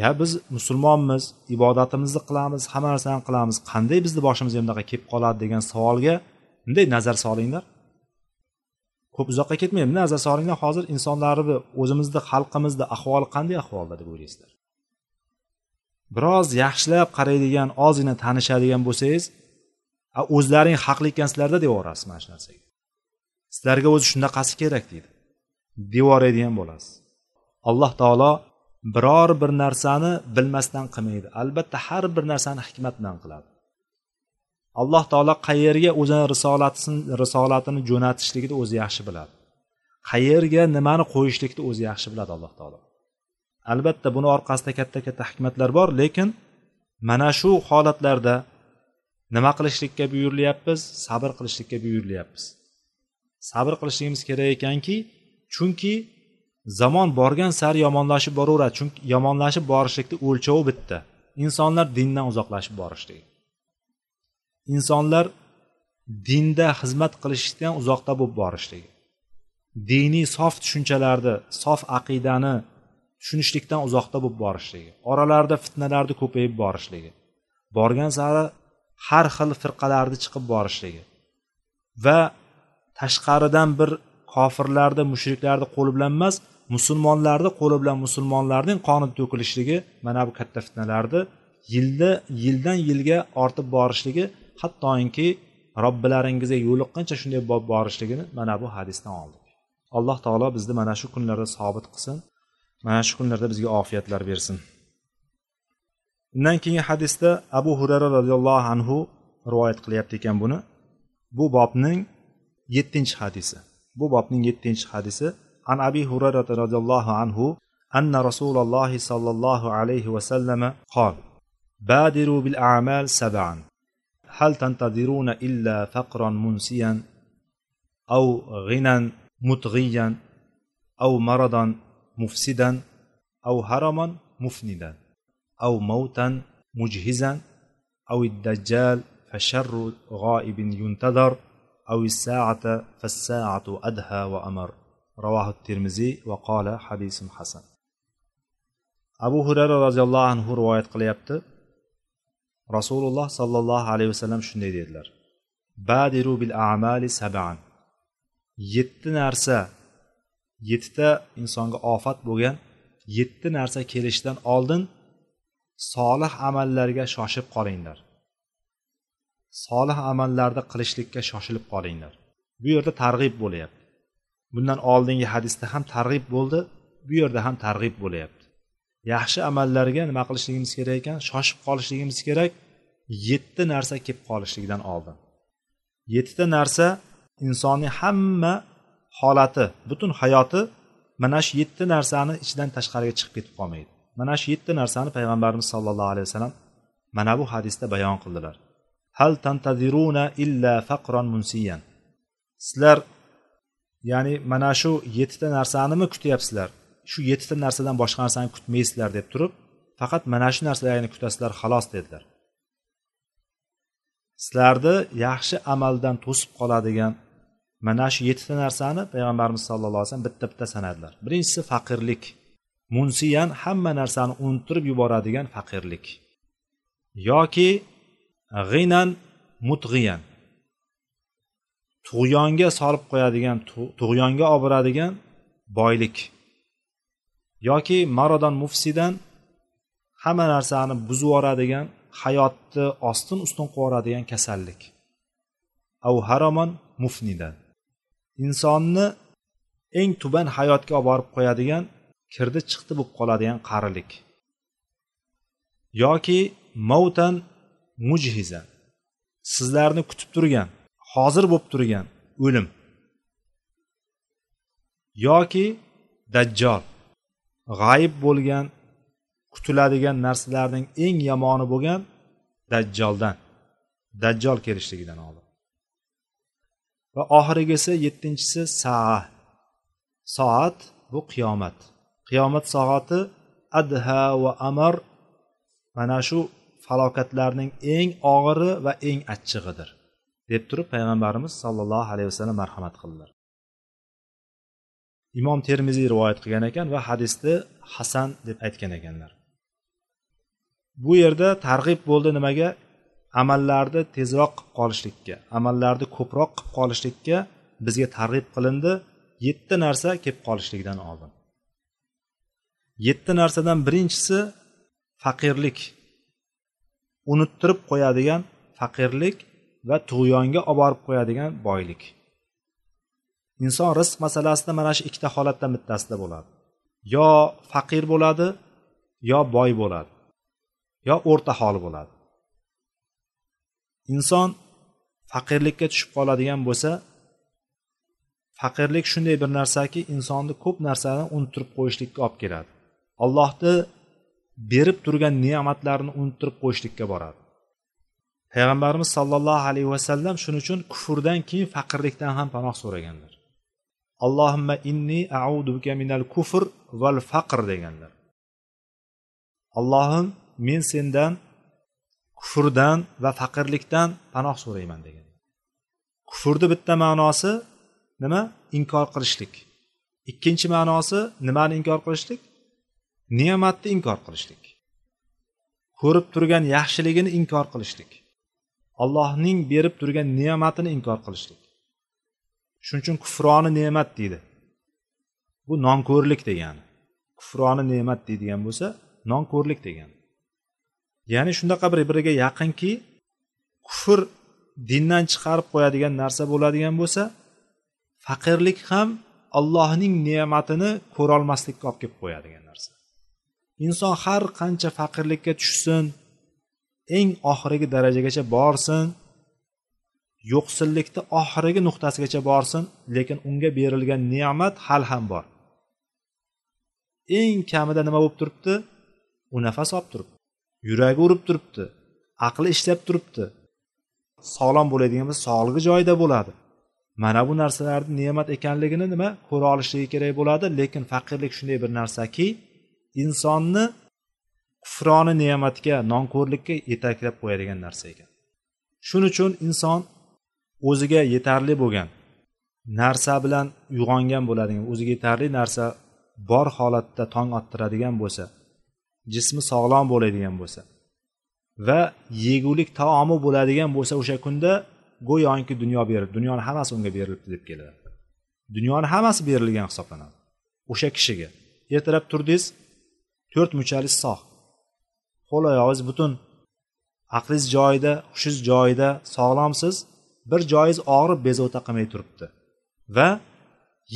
Ya biz musulmonmiz ibodatimizni qilamiz hamma narsani qilamiz qanday bizni boshimizga bunaqa kelib qoladi degan savolga bunday nazar solinglar. Ko'p uzoqqa ketmaydi. Nazar solinglar hozir insonlarni o'zimizni xalqimizni ahvoli qanday ahvolda deb o'ylaysizlar? Biroz yaxshilab qaraydigan ozgina tanishadigan bo'lsangiz o'zlaring haqli ekansizlarda deyaverasiz mana shu narsaga. Sizlarga o'zi shunaqasi kerak deydi. Deyoradigan bo'lasiz. Alloh taolo biror bir narsani bilmasdan qilmaydi. Albatta har bir narsani hikmat bilan qiladi. Alloh taolo qayerga o'zini risolatini risolatini jo'natishligini o'zi yaxshi biladi. Qayerga nimani qo'yishlikni o'zi yaxshi biladi alloh taolo. Albatta buni orqasida katta katta hikmatlar bor lekin mana shu holatlarda nima qilishlikka buyurilyapmiz? Sabr qilishlikka buyurilyapmiz. Sabr qilishligimiz kerak ekanki chunki zamon borgan sari yomonlashib boraveradi. Chunki yomonlashib borishlikni o'lchovi bitta insonlar dindan uzoqlashib borishligi insonlar dinda xizmat qilishdan uzoqda bo'lib borishligi diniy sof tushunchalarni sof aqidani tushunishlikdan uzoqda bo'lib borishligi oralarida fitnalarni ko'payib borishligi borgan sari har xil firqalarni chiqib borishligi va tashqaridan bir kofirlarni mushriklarni qo'li bilan emas musulmonlarni qo'li bilan musulmonlarning qoni to'kilishligi mana bu katta fitnalarni yilda yildan yilga ortib borishligi hattoki robbilaringizga yo'liqquncha shunday bo'lib borishligini mana bu hadisdan oldik. Alloh taolo bizni mana shu kunlarda sobit qilsin. Mana shu kunlarda bizga ofiyatlar bersin. Undan keyingi hadisda abu hurara roziyallohu anhu rivoyat qilyapti ekan buni. Bu bobning yettinchi hadisi. Bu bobning yettinchi hadisi. An abi hurara roziyallohu anhu anna rasululloh sollallohu alayhi vasallam qol badiru bil amal sab'an. هل تنتظرون إلا فقرا منسيا أو غنى مطغيا أو مرضا مفسدا أو هرما مفندا أو موتا مجهزا أو الدجال فشر غائب ينتظر أو الساعة فالساعة أدهى وأمر رواه الترمذي وقال حديث حسن. abu hurayra roziyallohu anhu rivoyat qilyapti rasululloh sollallohu alayhi vasallam shunday dedilar. Badiru bil amali saban. Yetti narsa yettita insonga ofat bo'lgan yetti narsa kelishidan oldin solih amallarga shoshib qolinglar. Solih amallarni qilishlikka shoshilib qolinglar. Bu yerda targ'ib bo'lyapti. Bundan oldingi hadisda ham targ'ib bo'ldi bu yerda ham targ'ib bo'lyapti. Yaxshi amallarga nima qilishligimiz kerak ekan shoshib qolishligimiz kerak. Yetti narsa kelib qolishligidan oldin. Yettita narsa insonning hamma holati butun hayoti mana shu yetti narsani ichidan tashqariga chiqib ketib qolmaydi. Mana shu yetti narsani payg'ambarimiz sollallohu alayhi vasallam mana bu hadisda bayon qildilar. Hal tantaziruna illa faqron munsiyan. Sizlar ya'ni mana shu yettita narsanimi kutyapsizlar? Shu yettita narsadan boshqa narsani kutmaysizlar deb turib faqat mana shu narsalarni kutasizlar xolos dedilar. Sizlarni yaxshi amaldan to'sib qoladigan mana shu yettita narsani payg'ambarimiz sallallohu alayhi vasallam bitta bitta sanadilar. Birinchisi faqirlik. Munsiyan hamma narsani unuttirib yuboradigan faqirlik. Yoki g'inan mutg'iyan. Tug'yonga solib qo'yadigan tug'yonga olib boradigan boylik. Yoki marodon mufsidan hamma narsani buzib yuboradigan hayotni ostin ustun qilib yuboradigan kasallik. Av haromon mufnidan. Insonni eng tuban hayotga olib borib qo'yadigan kirdi chiqdi bo'lib qoladigan qarilik. Yoki mavtan mujhiza. Sizlarni kutib turgan hozir bo'lib turgan o'lim. Yoki dajjol. G'ayib bo'lgan kutiladigan narsalarning eng yomoni bo'lgan dajjoldan dajjol kelishligidan oldin. Va oxirgisi yettinchisi saa soat bu qiyomat. Qiyomat soati adha va amar mana shu falokatlarning eng og'iri va eng achchig'idir deb turib payg'ambarimiz sollallohu alayhi vasallam marhamat qildilar. Imom termiziy rivoyat qilgan ekan va hadisni hasan deb aytgan ekanlar. Bu yerda targ'ib bo'ldi nimaga? Amallarni tezroq qilib qolishlikka amallarni ko'proq qilib qolishlikka bizga targ'ib qilindi. Yetti narsa kelib qolishlikdan oldin. Yetti narsadan birinchisi faqirlik. Unuttirib qo'yadigan faqirlik va tug'yonga olib borib qo'yadigan boylik. Inson rizq masalasida mana shu ikkita holatdan bittasida bo'ladi. Yo faqir bo'ladi yo boy bo'ladi yo o'rta hol bo'ladi. Inson faqirlikka tushib qoladigan bo'lsa faqirlik shunday bir narsaki insonni ko'p narsani unuttirib qo'yishlikka olib keladi. Allohni berib turgan ne'matlarini unuttirib qo'yishlikka boradi. Payg'ambarimiz sollallohu alayhi vasallam shuning uchun kufrdan keyin faqirlikdan ham panoh so'raganlar. Allohimma inni audubika minal kufr val faqr deganlar. Allohim men sendan kufrdan va faqirlikdan panoh so'rayman degan. Kufrni bitta ma'nosi nima? Inkor qilishlik. Ikkinchi ma'nosi nimani inkor qilishlik? Ne'matni inkor qilishlik. Ko'rib turgan yaxshiligini inkor qilishlik. Allohning berib turgan ne'matini inkor qilishlik. Shuning uchun kufroni ne'mat deydi. Bu nonko'rlik degani. Kufroni ne'mat deydigan bo'lsa nonko'rlik degani. Ya'ni shunaqa bir biriga yaqinki kufr dindan chiqarib qo'yadigan narsa bo'ladigan bo'lsa faqirlik ham allohning ne'matini ko'rolmaslikka olib kelib qo'yadigan narsa. Inson har qancha faqirlikka tushsin eng oxirgi darajagacha borsin yo'qsillikni oxirgi nuqtasigacha borsin lekin unga berilgan ne'mat hali ham bor. Eng kamida nima bo'lib turibdi? U nafas olib turibdi. Yuragi urib turibdi. Aqli ishlab turibdi. Sog'lom bo'ladigan bo'lsa sog'lig'i joyida bo'ladi. Mana bu narsalarni ne'mat ekanligini nima? Ko'ra olishligi kerak bo'ladi lekin faqirlik shunday bir narsaki insonni kufroni ne'matga nonko'rlikka yetaklab qo'yadigan narsa ekan. Shuning uchun inson o'ziga yetarli bo'lgan narsa bilan uyg'ongan bo'ladigan o'ziga yetarli narsa bor holatda tong ottiradigan bo'lsa jismi sog'lom bo'ladigan bo'lsa va yegulik taomi bo'ladigan bo'lsa o'sha kunda go'yoki dunyo berib dunyoni hammasi unga berilibdi deb keladi. Dunyoni hammasi berilgan hisoblanadi. O'sha kishiga ertalab turdingiz to'rt muchalingiz sog' qo'l oyog'ingiz butun aqlingiz joyida hushingiz joyida sog'lomsiz. Bir joyingiz og'rib bezovta qilmay turibdi. Va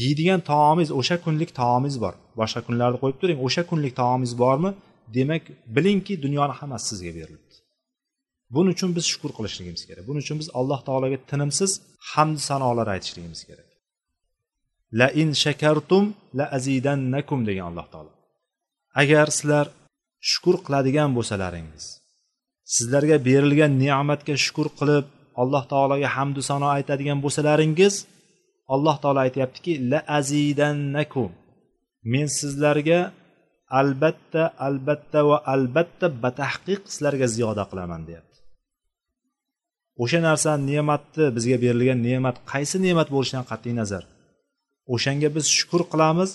yeydigan taomingiz o'sha kunlik taomingiz bor. Boshqa kunlarni qo'yib turing o'sha kunlik taomingiz bormi? Demak bilingki dunyoni hammasi sizga berilibdi. Buning uchun biz shukur qilishligimiz kerak. Buning uchun biz alloh taologa tinimsiz hamd sanolar aytishligimiz kerak. La in shakartum la azidannakum degan alloh taolo. Agar sizlar shukur qiladigan bo'lsalaringiz sizlarga berilgan ne'matga shukur qilib alloh taologa hamdu sano aytadigan bo'lsalaringiz alloh taolo aytyaptiki la azidannakum. Men sizlarga albatta albatta va albatta batahqiq sizlarga ziyoda qilaman deyapti. O'sha narsa ne'matni bizga berilgan ne'mat qaysi ne'mat bo'lishidan qat'iy nazar? O'shanga biz shukur qilamiz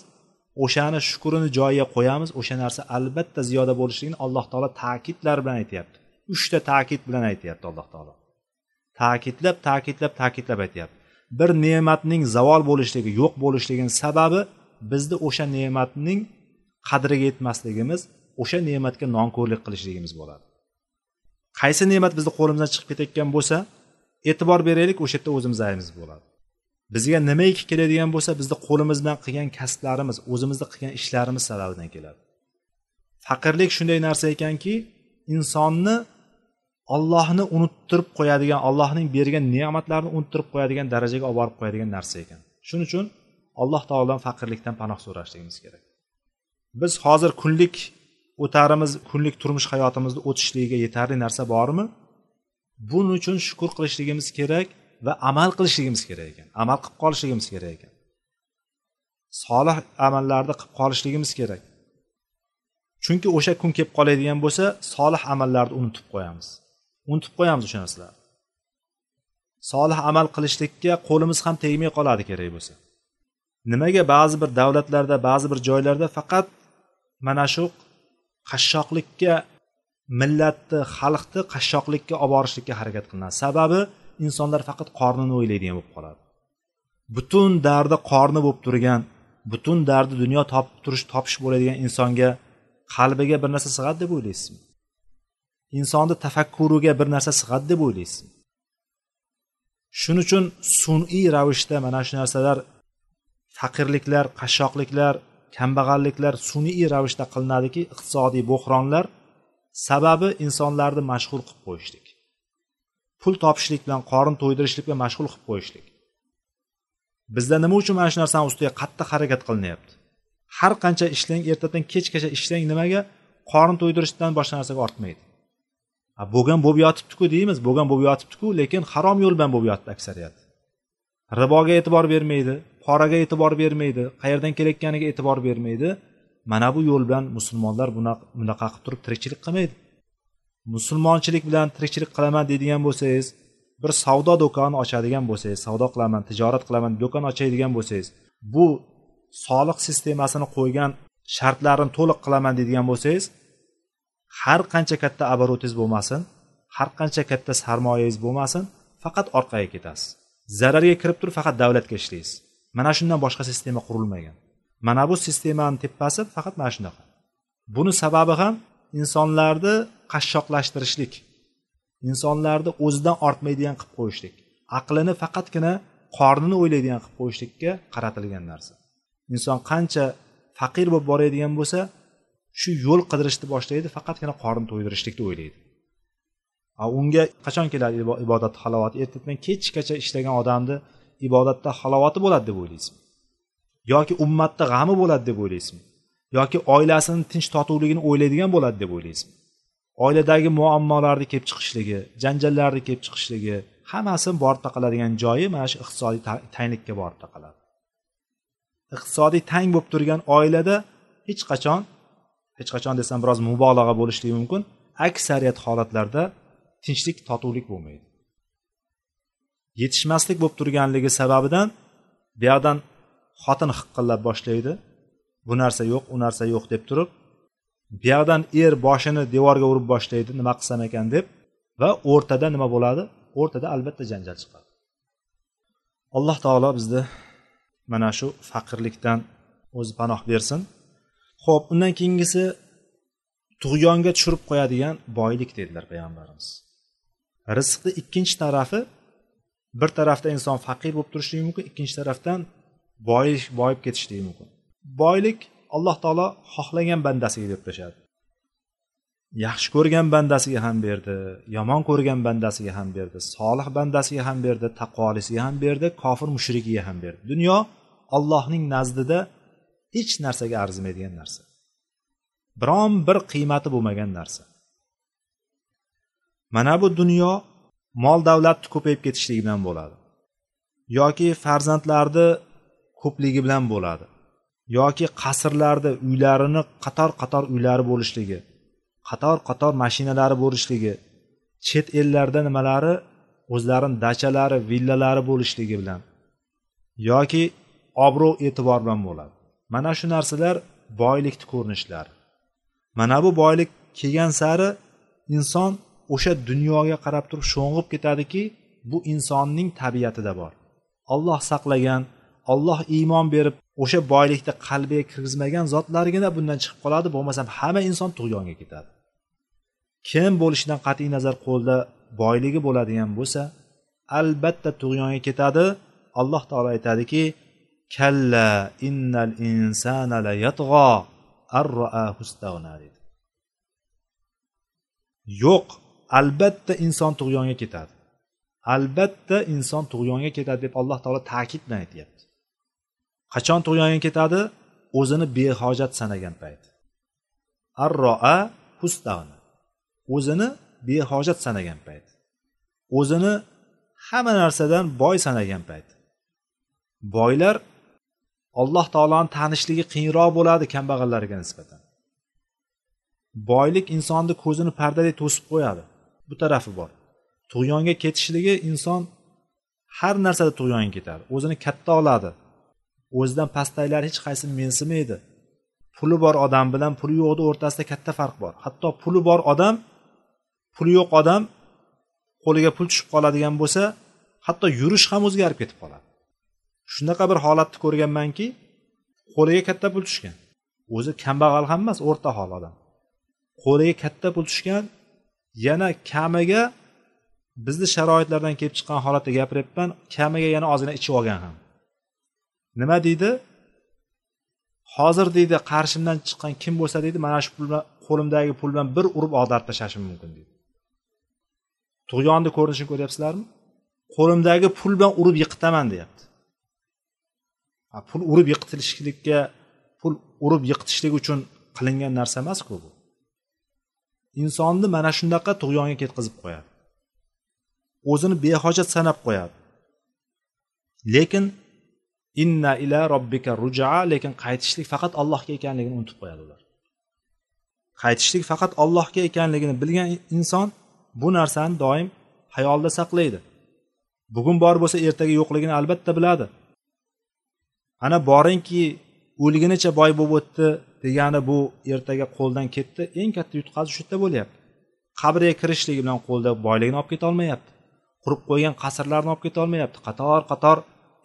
o'shani shukrini joyiga qo'yamiz o'sha narsa albatta ziyoda bo'lishligini alloh taolo ta'kidlar bilan aytyapti. Uchta ta'kid bilan aytyapti alloh taolo. Ta'kidlab ta'kidlab ta'kidlab aytyapti. Bir ne'matning zavol bo'lishligi yo'q bo'lishligini sababi bizni o'sha ne'matning qadriga yetmasligimiz o'sha ne'matga nonko'rlik qilishligimiz bo'ladi. Qaysi ne'mat bizni qo'limizdan chiqib ketayotgan bo'lsa e'tibor beraylik o'sha yerda o'zimiz aybimiz bo'ladi. Bizga nimaiki keladigan bo'lsa bizni qo'limizdan qilgan kasblarimiz o'zimizni qilgan ishlarimiz sababidan keladi. Faqirlik shunday narsa ekanki insonni ollohni unuttirib qo'yadigan allohning bergan ne'matlarini unuttirib qo'yadigan darajaga olib borib qo'yadigan narsa ekan. Shuning uchun alloh taolodan faqirlikdan panoh so'rashligimiz kerak. Biz hozir kunlik o'tarimiz kunlik turmush hayotimizni o'tishligiga yetarli narsa bormi? Buning uchun shukur qilishligimiz kerak va amal qilishligimiz kerak ekan amal qilib qolishligimiz kerak ekan. Solih amallarni qilib qolishligimiz kerak. Chunki o'sha kun kelib qoladigan bo'lsa solih amallarni unutib qo'yamiz. Unutib qo'yamiz o'sha narsalarni solih amal qilishlikka qo'limiz ham tegmay qoladi kerak bo'lsa. Nimaga ba'zi bir davlatlarda ba'zi bir joylarda faqat mana shu qashshoqlikka millatni xalqni qashshoqlikka olib borishlikka harakat qilinadi. Sababi insonlar faqat qornini o'ylaydigan bo'lib qoladi. Butun dardi qorni bo'lib turgan butun dardi dunyo topib turish topish bo'ladigan insonga qalbiga bir narsa sig'adi deb o'ylaysizmi? Insonni tafakkuriga bir narsa sig'adi deb o'ylaysizmi shuning uchun sun'iy ravishda mana shu narsalar faqirliklar qashshoqliklar kambag'alliklar sun'iy ravishda qilinadiki iqtisodiy bo'hronlar sababi insonlarni mashg'ul qilib qo'yishlik. Pul topishlik bilan qorin to'ydirishlik bilan mashg'ul qilib qo'yishlik. Bizda nima uchun mana shu narsani ustiga qattiq harakat qilinyapti? Har qancha ishlang ertadan kechgacha ishlang nimaga? Qorin to'ydirishdan boshqa narsaga ortmaydi. Bo'lgan bo'lib yotibdiku deymiz bo'lgan bo'lib yotibdiku lekin harom yo'l bilan bo'lib yotibdi aksariyat. Riboga e'tibor bermaydi poraga e'tibor bermaydi qayerdan kelayotganiga e'tibor bermaydi. Mana bu yo'l bilan musulmonlar bunaqa qilib turib tirikchilik qilmaydi. Musulmonchilik bilan tirikchilik qilaman deydigan bo'lsangiz bir savdo do'koni ochadigan bo'lsangiz savdo qilaman tijorat qilaman do'kon ochadigan bo'lsangiz bu soliq sistemasini qo'ygan shartlarini to'liq qilaman deydigan bo'lsangiz har qancha katta обороtingiz bo'lmasin har qancha katta sarmoyangiz bo'lmasin faqat orqaga ketasiz. Zararga kirib turib faqat davlatga ishlaysiz. Mana shundan boshqa sistema qurilmagan. Mana bu sistemani tepasi faqat mana shunaqa. Buni sababi ham insonlarni qashshoqlashtirishlik. Insonlarni o'zidan ortmaydigan qilib qo'yishlik. Aqlini faqatgina qornini o'ylaydigan qilib qo'yishlikka qaratilgan narsa. Inson qancha faqir bo'lib boradigan bo'lsa shu yo'l qidirishni boshlaydi faqatgina qorin to'ydirishlikni o'ylaydi. Unga qachon keladi ibodat halovati ertadan kechgacha ishlagan odamni ibodatda halovati bo'ladi deb o'ylaysizmi? Yoki ummatda g'ami bo'ladi deb o'ylaysizmi? Yoki oilasini tinch totuvligini o'ylaydigan bo'ladi deb o'ylaysizmi? Oiladagi muammolarni kelib chiqishligi janjallarni kelib chiqishligi hammasi borib taqaladigan joyi mana shu iqtisodiy tanglikka borib taqaladi iqtisodiy tang bo'lib turgan oilada hech qachon hech qachon desam biroz mubolag'a bo'lishligi mumkin. Aksariyat holatlarda tinchlik totuvlik bo'lmaydi. Yetishmaslik bo'lib turganligi sababidan buyoqdan xotin hiqqillab boshlaydi. Bu narsa yo'q u narsa yo'q deb turib buyoqdan er boshini devorga urib boshlaydi nima qilsam ekan deb va o'rtada nima bo'ladi? O'rtada albatta janjal chiqadi. Alloh taolo bizni mana shu faqirlikdan o'zi panoh bersin. Ho'p undan keyingisi tug'yonga tushirib qo'yadigan boylik dedilar payg'ambarimiz. Rizqni ikkinchi tarafi bir tarafda inson faqir bo'lib turishligi mumkin ikkinchi tarafdan boyish boyib ketishligi mumkin. Boylik alloh taolo xohlagan bandasiga deb tashladi yaxshi ko'rgan bandasiga ham berdi yomon ko'rgan bandasiga ham berdi solih bandasiga ham berdi taqvolisiga ham berdi kofir mushrikiga ham berdi. Dunyo allohning nazdida hech narsaga arzimaydigan narsa. Biron bir qiymati bo'lmagan narsa. Mana bu dunyo mol davlatni ko'payib ketishligi bilan bo'ladi. Yoki farzandlarni ko'pligi bilan bo'ladi. Yoki qasrlarda uylarini qator qator uylari bo'lishligi qator qator mashinalari bo'lishligi chet ellarda nimalari o'zlarini dachalari villalari bo'lishligi bilan yoki obro' e'tibor bilan bo'ladi. Mana shu narsalar boylikni ko'rinishlari mana bu boylik kelgan sari inson o'sha dunyoga qarab turib sho'ng'ib ketadiki bu insonning tabiatida bor. Olloh saqlagan olloh iymon berib o'sha boylikni qalbiga kirgizmagan zotlargina bundan chiqib qoladi bo'lmasam hamma inson tug'yonga ketadi. Kim bo'lishidan qat'iy nazar qo'lda boyligi bo'ladigan bo'lsa albatta tug'yonga ketadi. Alloh taolo aytadiki kalla innal insana la yatg'o deydi yo'q albatta inson tug'yonga ketadi. Albatta inson tug'yonga ketadi deb alloh taolo ta'kid bilan aytyapti. Qachon tug'yonga ketadi? O'zini behojat sanagan payt. Arroa hustag'na o'zini behojat sanagan payt. O'zini hamma narsadan boy sanagan payt. Boylar alloh taoloni tanishligi qiyinroq bo'ladi kambag'allarga nisbatan. Boylik insonni ko'zini pardadek to'sib qo'yadi. Bu tarafi bor. Tug'yonga ketishligi inson har narsada tug'yonga ketadi. O'zini katta oladi. O'zidan pastdagilar hech qaysini mensimaydi. Puli bor odam bilan puli yo'qni o'rtasida katta farq bor. Hatto puli bor odam puli yo'q odam qo'liga pul tushib qoladigan bo'lsa hatto yurish ham o'zgarib ketib qoladi. Shunaqa bir holatni ko'rganmanki qo'liga katta pul tushgan. O'zi kambag'al ham emas o'rta hol odam. Qo'liga katta pul tushgan yana kamiga bizni sharoitlardan kelib chiqqan holatda gapiryapman kamiga yana ozgina ichib olgan ham. Nima deydi? Hozir deydi qarshimdan chiqqan kim bo'lsa deydi mana shu pul bilan qo'limdagi pul bilan bir urib ag'darib tashlashim mumkin deydi. Tug'yonni ko'rinishini ko'ryapsizlarmi? Qo'limdagi pul bilan urib yiqitaman deyapti. Pul urib yiqitilishlikka pul urib yiqitishlik uchun qilingan narsa emasku bu. Insonni mana shunaqa tug'yonga ketkazib qo'yadi. O'zini behojat sanab qo'yadi. Lekin inna ila robbika rujaa lekin qaytishlik faqat allohga ekanligini unutib qo'yadi ular. Qaytishlik faqat allohga ekanligini bilgan inson bu narsani doim hayolida saqlaydi. Bugun bor bo'lsa ertaga yo'qligini albatta biladi. Ana boringki o'lgunicha boy bo'lib o'tdi degani bu ertaga qo'ldan ketdi. Eng katta yutqazish shu yerda bo'lyapti. Qabrga kirishligi bilan qo'lda boyligini olib ketolmayapti qurib qo'ygan qasrlarni olib ketolmayapti qator qator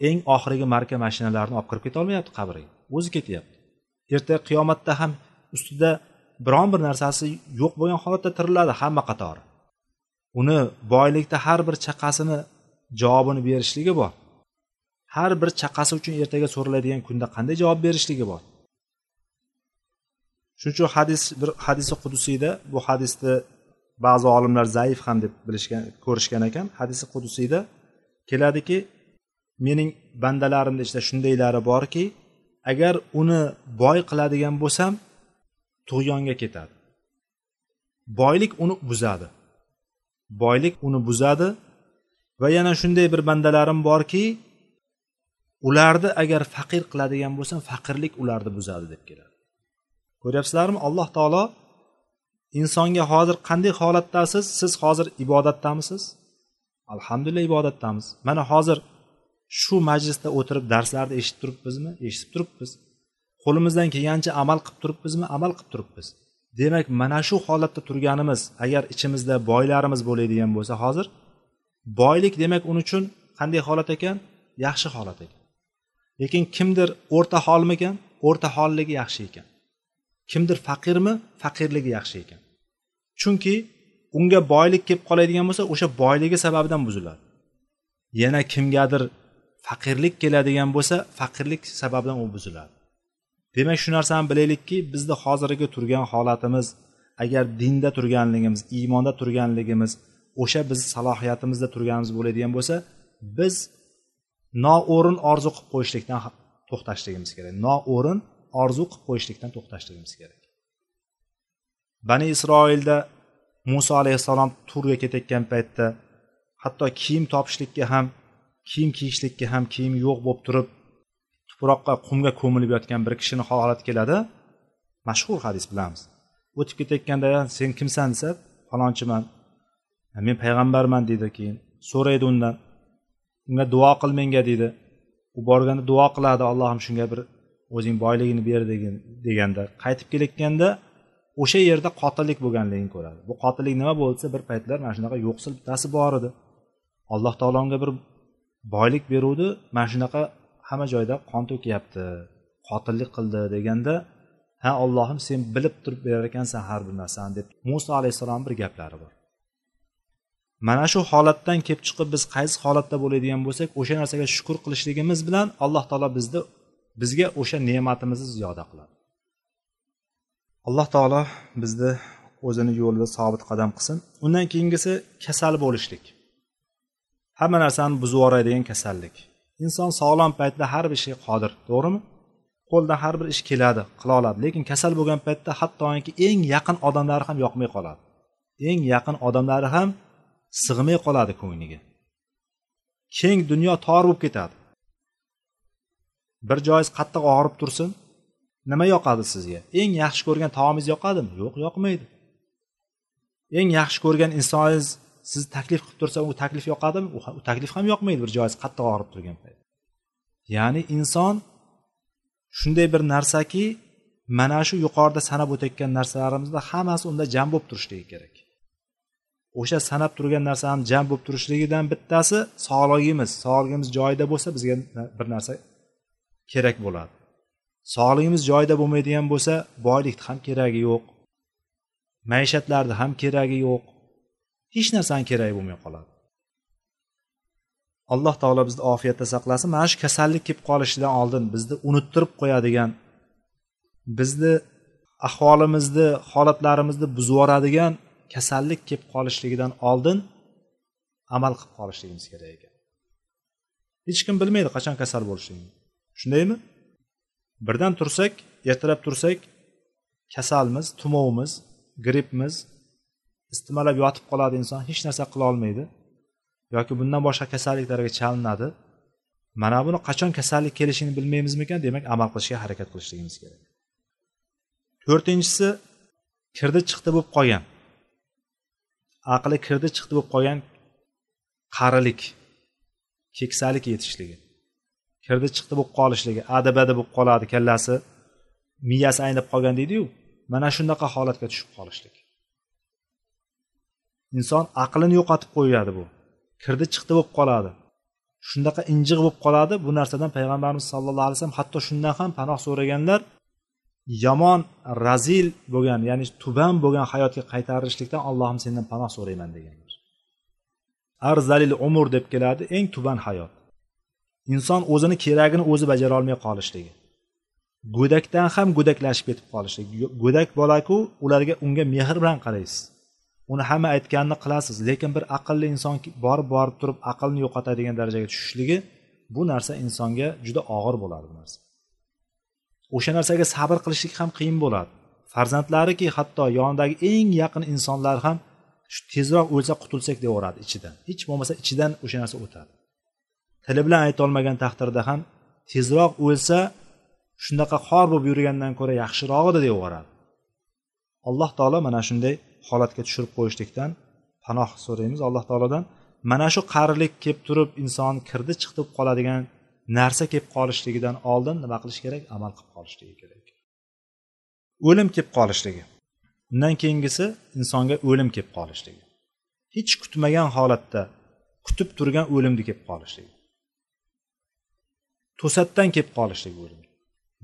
eng oxirgi marka mashinalarni olib kirib ketolmayapti qabrga. O'zi ketyapti. Ertaga qiyomatda ham ustida biron bir narsasi yo'q bo'lgan holatda tiriladi hamma qatori uni boylikda har bir chaqasini javobini berishligi bor. Har bir chaqasi uchun ertaga so'raladigan kunda qanday javob berishligi bor? Shuning uchun hadis bir hadisi qudusiyda bu hadisni ba'zi olimlar zaif ham deb bilishgan ko'rishgan ekan. Hadisi qudusiyda keladiki mening bandalarimni ichida shundaylari borki agar uni boy qiladigan bo'lsam tug'yonga ketadi. Boylik uni buzadi. Boylik uni buzadi va yana shunday bir bandalarim borki ularni agar faqir qiladigan bo'lsam faqirlik ularni buzadi deb keladi. Ko'ryapsizlarmi? Alloh taolo insonga hozir qanday holatdasiz? Siz hozir ibodatdamisiz? Alhamdulillah ibodatdamiz. Mana hozir shu majlisda o'tirib darslarni eshitib turibmizmi? Eshitib turibmiz. Qo'limizdan kelgancha amal qilib turibmizmi? Amal qilib turibmiz. Demak mana shu holatda turganimiz agar ichimizda boylarimiz bo'ladigan bo'lsa hozir boylik demak uning uchun qanday holat ekan? Yaxshi holat ekan. Lekin kimdir o'rta holmikan o'rta holligi yaxshi ekan. Kimdir faqirmi faqirligi yaxshi ekan. Chunki unga boylik kelib qoladigan bo'lsa o'sha boyligi sababidan buziladi. Yana kimgadir faqirlik keladigan bo'lsa faqirlik sababidan u buziladi. Demak shu narsani bilaylikki bizni hozirgi turgan holatimiz agar dinda turganligimiz iymonda turganligimiz o'sha biz salohiyatimizda turganimiz bo'ladigan bo'lsa biz noo'rin orzu qilib qo'yishlikdan to'xtashligimiz kerak. noo'rin orzu qilib qo'yishlikdan to'xtashligimiz kerak. Bani isroilda muso alayhissalom turga ketayotgan paytda hatto kiyim topishlikka ham kiyim kiyishlikka ham kiyim yo'q bo'lib turib tuproqqa qumga ko'milib yotgan bir kishini holati keladi. Mashhur hadis bilamiz. O'tib ketayotganda sen kimsan? desa falonchiman. Men payg'ambarman deydi keyin. So'raydi undan. Unga duo qil menga deydi. U borganda duo qiladi allohim shunga bir o'zing boyligini ber deganda. Qaytib kelayotganda o'sha yerda qotillik bo'lganligini ko'radi. Bu qotillik nima bo'lsa bir paytlar mana shunaqa yo'qsil bittasi bor edi. Alloh taolo unga bir boylik beruvdi. Mana shunaqa hamma joyda qon to'kyapti qotillik qildi deganda ha ollohim sen bilib turib berar ekansan har bir narsani deb muso alayhissalomni bir gaplari bor. Mana shu holatdan kelib chiqib biz qaysi holatda bo'ladigan bo'lsak o'sha narsaga shukur qilishligimiz bilan alloh taolo bizni bizga o'sha ne'matimizni ziyoda qiladi. Alloh taolo bizni o'zini yo'lida sobit qadam qilsin. Undan keyingisi kasal bo'lishlik. Hamma narsani buzib yuboradigan kasallik. Inson sog'lom paytda har bir ishga qodir to'g'rimi? Qo'ldan har bir ish keladi qila oladi lekin kasal bo'lgan paytda hattoki eng yaqin odamlari ham yoqmay qoladi. Eng yaqin odamlari ham sig'may qoladi ko'ngliga. Keng dunyo tor bo'lib ketadi. Bir joyingiz qattiq og'rib tursin nima yoqadi sizga? Eng yaxshi ko'rgan taomingiz yoqadimi? Yo'q yoqmaydi. Eng yaxshi ko'rgan insoningiz sizni taklif qilib tursa u taklif yoqadimi? U taklif ham yoqmaydi bir joyingiz qattiq og'rib turgan payt. Ya'ni inson shunday bir narsaki mana shu yuqorida sanab o'tayotgan narsalarimizda hammasi unda jam bo'lib turishligi kerak. O'sha sanab turgan narsani jam bo'lib turishligidan bittasi sog'ligimiz. Sog'ligimiz joyida bo'lsa bizga bir narsa kerak bo'ladi. Sog'ligimiz joyida bo'lmaydigan bo'lsa boylikni ham keragi yo'q. Maishatlarni ham keragi yo'q. Hech narsani keragi bo'lmay qoladi. Alloh taolo bizni ofiyatda saqlasin. Mana shu kasallik kelib qolishidan oldin bizni unuttirib qo'yadigan bizni ahvolimizni holatlarimizni buzib yuboradigan kasallik kelib qolishligidan oldin amal qilib qolishligimiz kerak ekan. Hech kim bilmaydi qachon kasal bo'lishligini. Shundaymi? Birdan tursak ertalab tursak kasalmiz tumovimiz grippmiz istimalab yotib qoladi inson hech narsa qila olmaydi. Yoki bundan boshqa kasalliklarga chalinadi. Mana buni qachon kasallik kelishini bilmaymizmikan demak amal qilishga harakat qilishligimiz kerak. To'rtinchisi kirdi chiqdi bo'lib qolgan. Aqli kirdi chiqdi bo'lib qolgan qarilik keksalik yetishligi kirdi chiqdi bo'lib qolishligi adabada bo'lib qoladi kallasi miyasi aynib qolgan deydiyu mana shunaqa holatga tushib qolishlik. Inson aqlini yo'qotib qo'yadi bu. Kirdi chiqdi bo'lib qoladi. Shunaqa injiq bo'lib qoladi bu narsadan payg'ambarimiz sallallohu alayhi vasallam hatto shundan ham panoh so'raganlar yomon razil bo'lgan ya'ni tuban bo'lgan hayotga qaytarilishlikdan allohim sendan panoh so'rayman deganlar arzalil umr deb keladi eng tuban hayot. Inson o'zini keragini o'zi bajara olmay qolishligi. Go'dakdan ham go'daklashib ketib qolishligi. Go'dak bolaku ularga unga mehr bilan qaraysiz. Uni hamma aytganini qilasiz lekin bir aqlli inson borib borib turib aqlni yo'qotadigan darajaga tushishligi bu narsa insonga juda og'ir bo'ladi bu narsa. O'sha narsaga sabr qilishlik ham qiyin bo'ladi. Farzandlariki hatto yonidagi eng yaqin insonlar ham shu tezroq o'lsa qutulsak deyaveradi ichidan. Hech bo'lmasa ichidan o'sha narsa o'tadi. Tili bilan aytolmagan taqdirda ham tezroq o'lsa shunaqa xor bo'lib yurgandan ko'ra yaxshiroq edi deyaveradi alloh taolo mana shunday holatga tushirib qo'yishlikdan panoh so'raymiz. Alloh taolodan mana shu qarilik kelib turib inson kirdi chiqib qoladigan narsa kelib qolishligidan oldin nima qilish kerak? Amal qilib qolishligi kerak. O'lim kelib qolishligi. Undan keyingisi insonga o'lim kelib qolishligi. Hech kutmagan holatda kutib turgan o'limni kelib qolishligi. To'satdan kelib qolishligi o'lim.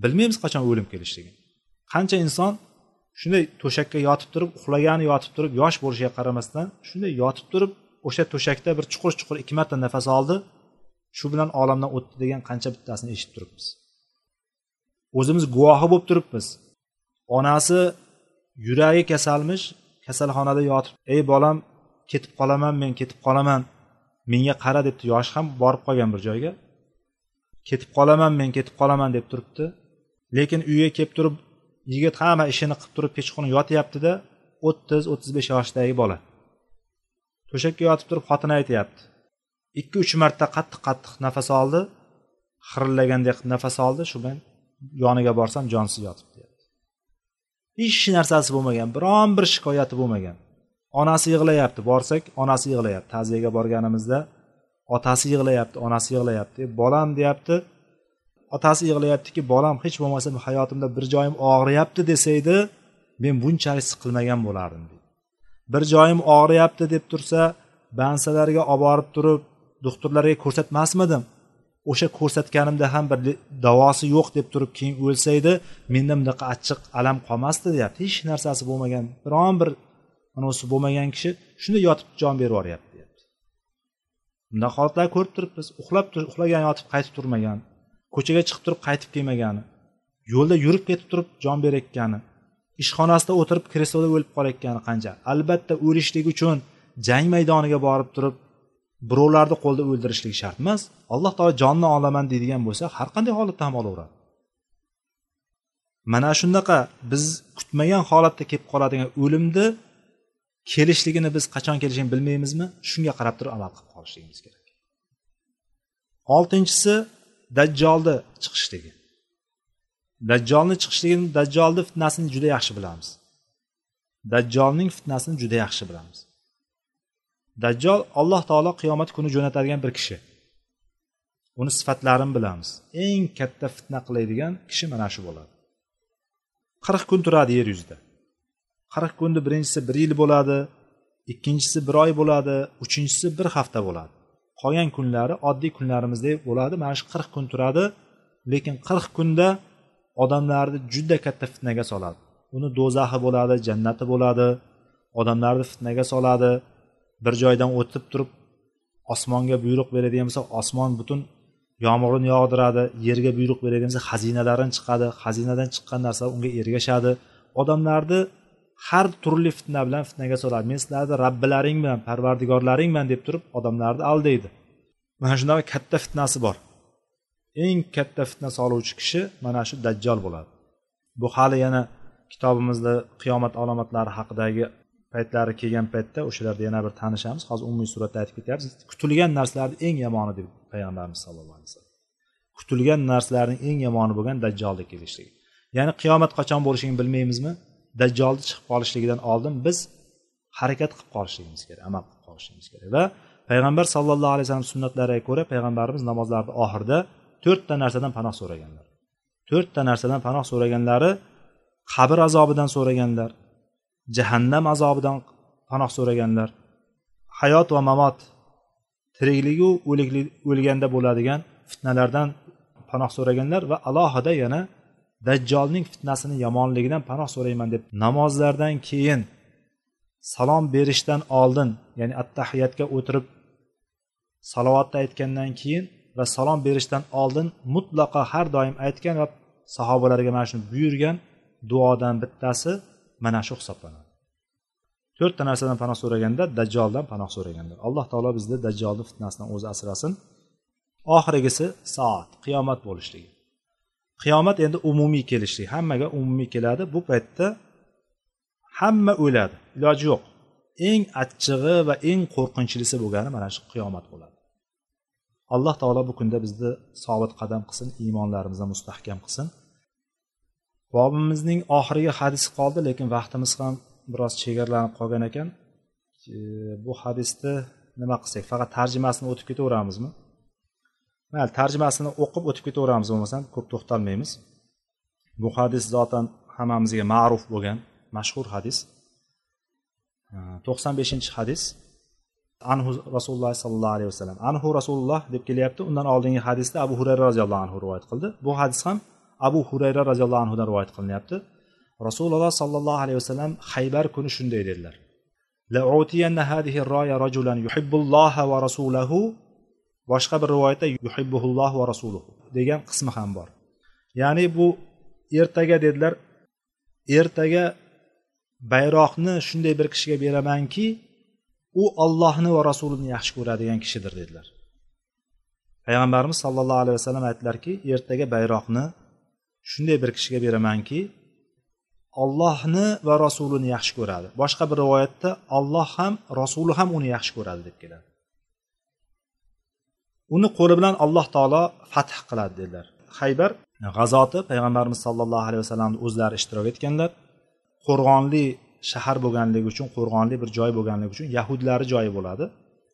Bilmaymiz qachon o'lim kelishligini qancha inson shunday to'shakka yotib turib uxlagani yotib turib yosh bo'lishiga qaramasdan shunday yotib turib o'sha to'shakda bir chuqur chuqur ikki marta nafas oldi shu bilan olamdan o'tdi degan qancha bittasini eshitib turibmiz. O'zimiz guvohi bo'lib turibmiz. Onasi yuragi kasalmish kasalxonada yotib ey bolam ketib qolaman men ketib qolaman. Menga qara debdi. Yoshi ham borib qolgan bir joyga. Ketib qolaman men ketib qolaman deb turibdi. Lekin uyga kelib turib yigit hamma ishini qilib turib kechqurun yotyaptida o'ttiz o'ttiz besh yoshdagi bola. To'shakka yotib turib xotini aytyapti. Ikki uch marta qattiq qattiq nafas oldi. Xirillagandek nafas oldi. Shu bilan yoniga borsam jonsiz yotibdi hech narsasi bo'lmagan biron bir shikoyati bo'lmagan. Onasi yig'layapti borsak onasi yig'layapti. Ta'ziyaga borganimizda otasi yig'layapti onasi yig'layapti. Bolam deyapti otasi yig'layaptiki bolam hech bo'lmasa hayotimda bir joyim og'riyapti desa edi men bunchalik siqilmagan bo'lardim deydi bir joyim og'riyapti deb tursa bansalarga olib borib turib doktorlarga ko'rsatmasmidim. O'sha ko'rsatganimda ham bir davosi yo'q deb turib keyin o'lsa edi menda bunaqa achchiq alam qolmasdi deyapti. Hech narsasi bo'lmagan biron bir anavisi bo'lmagan kishi shunday yotib jon berib yuboryapti deyapti. Bunday holatlarni ko'rib turibmiz. Uxlab uxlagan yotib qaytib turmagan ko'chaga chiqib turib qaytib kelmagani yo'lda yurib ketib turib jon berayotgani ishxonasida o'tirib kresloda o'lib qolayotgani qancha. Albatta o'lishlik uchun jang maydoniga borib turib birovlarni qo'lda o'ldirishlik shart emas. Alloh taolo jonni olaman deydigan bo'lsa har qanday holatda ham olaveradi. Mana shunaqa biz kutmagan holatda kelib qoladigan o'limni kelishligini biz qachon kelishini bilmaymizmi? Shunga qarab turib amal qilib qolishligimiz kerak. Oltinchisi dajjolni chiqishligi. Dajjolni chiqishligini dajjolni fitnasini juda yaxshi bilamiz. Dajjolning fitnasini juda yaxshi bilamiz. Dajjol alloh taolo qiyomat kuni jo'natadigan bir kishi. Uni sifatlarini bilamiz. Eng katta fitna qiladigan kishi mana shu bo'ladi. Qirq kun turadi yer yuzida. Qirq kunni birinchisi bir yil bo'ladi ikkinchisi bir oy bo'ladi uchinchisi bir hafta bo'ladi. Qolgan kunlari oddiy kunlarimizdek bo'ladi mana shu qirq kun turadi lekin qirq kunda odamlarni juda katta fitnaga soladi. Uni do'zaxi bo'ladi jannati bo'ladi odamlarni fitnaga soladi bir joydan o'tib turib osmonga buyruq beradigan bo'lsa osmon butun yomg'irni yog'diradi yerga buyruq beradigan bo'lsa xazinalarini chiqadi. Xazinadan chiqqan narsa unga ergashadi. Odamlarni har turli fitna bilan fitnaga soladi. Men sizlarni robbilaringman parvardigorlaringman deb turib odamlarni aldaydi. Mana shunaqa katta fitnasi bor. Eng katta fitna soluvchi kishi mana shu dajjol bo'ladi. Bu hali yana kitobimizda qiyomat alomatlari haqidagi paytlari kelgan paytda o'shalarda yana bir tanishamiz. Hozir umumiy suratda aytib ketyapmiz. Kutilgan narsalarni eng yomoni deb payg'ambarimiz sallallohu alayhi vasallam. Kutilgan narsalarning eng yomoni bo'lgan dajjolni kelishligi ya'ni qiyomat qachon bo'lishligini bilmaymizmi? Dajjolni chiqib qolishligidan oldin biz harakat qilib qolishligimiz kerak amal qilib qolishligimiz kerak. Va payg'ambar sallallohu alayhi vasallam sunnatlariga ko'ra payg'ambarimiz namozlarni oxirida to'rtta narsadan panoh so'raganlar. To'rtta narsadan panoh so'raganlari qabr azobidan so'raganlar. Jahannam azobidan panoh so'raganlar. Hayot va mamot tirikligu o'lganda bo'ladigan fitnalardan panoh so'raganlar va alohida yana dajjolning fitnasini yomonligidan panoh so'rayman deb namozlardan keyin salom berishdan oldin ya'ni attahiyatga o'tirib salovatni aytgandan keyin va salom berishdan oldin mutlaqo har doim aytgan va sahobalarga mana shuni buyurgan duodan bittasi mana shu hisoblanadi. To'rtta narsadan panoh so'raganda dajjoldan panoh so'raganlar alloh taolo bizni dajjolni fitnasidan o'zi asrasin. Oxirgisi soat qiyomat bo'lishligi. Qiyomat endi umumiy kelishlik. Hammaga umumiy keladi. Bu paytda hamma o'ladi. Iloji yo'q. Eng achchig'i va eng qo'rqinchlisi bo'lgani mana shu qiyomat bo'ladi. Alloh taolo bu kunda bizni sobit qadam qilsin iymonlarimizni mustahkam qilsin. Bobimizning oxirgi hadisi qoldi lekin vaqtimiz ham biroz chegaralanib qolgan ekan. Bu hadisni nima qilsak? Faqat tarjimasini o'tib ketaveramizmi? Mayli tarjimasini o'qib o'tib ketaveramiz bo'lmasam ko'p to'xtalmaymiz. Bu hadis zotan hammamizga ma'ruf bo'lgan mashhur hadis. To'qson beshinchi hadis. Anhu rasululloh sollallohu alayhi vasallam. Anhu rasululloh deb kelyapti. Undan oldingi hadisda abu hurayra roziyallohu anhu rivoyat qildi. Bu hadis ham abu hurayra roziyallohu anhudan rivoyat qilinyapti. Rasululloh sollallohu alayhi vasallam haybar kuni shunday dedilar. Boshqa bir rivoyatda yuhibbuhulloh va rasuluhu degan qismi ham bor. Ya'ni bu ertaga dedilar ertaga bayroqni shunday bir kishiga beramanki u ollohni va rasulini yaxshi ko'radigan kishidir dedilar. Payg'ambarimiz sollallohu alayhi vasallam aytdilarki ertaga bayroqni shunday bir kishiga beramanki ollohni va rasulini yaxshi ko'radi. Boshqa bir rivoyatda olloh ham rasuli ham uni yaxshi ko'radi deb keladi. Uni qo'li bilan alloh taolo fath qiladi dedilar. Haybar g'azoti payg'ambarimiz sollallohu alayhi vasallamni o'zlari ishtirok etganlar. Qo'rg'onli shahar bo'lganligi uchun qo'rg'onli bir joy bo'lganligi uchun yahudlari joyi bo'ladi.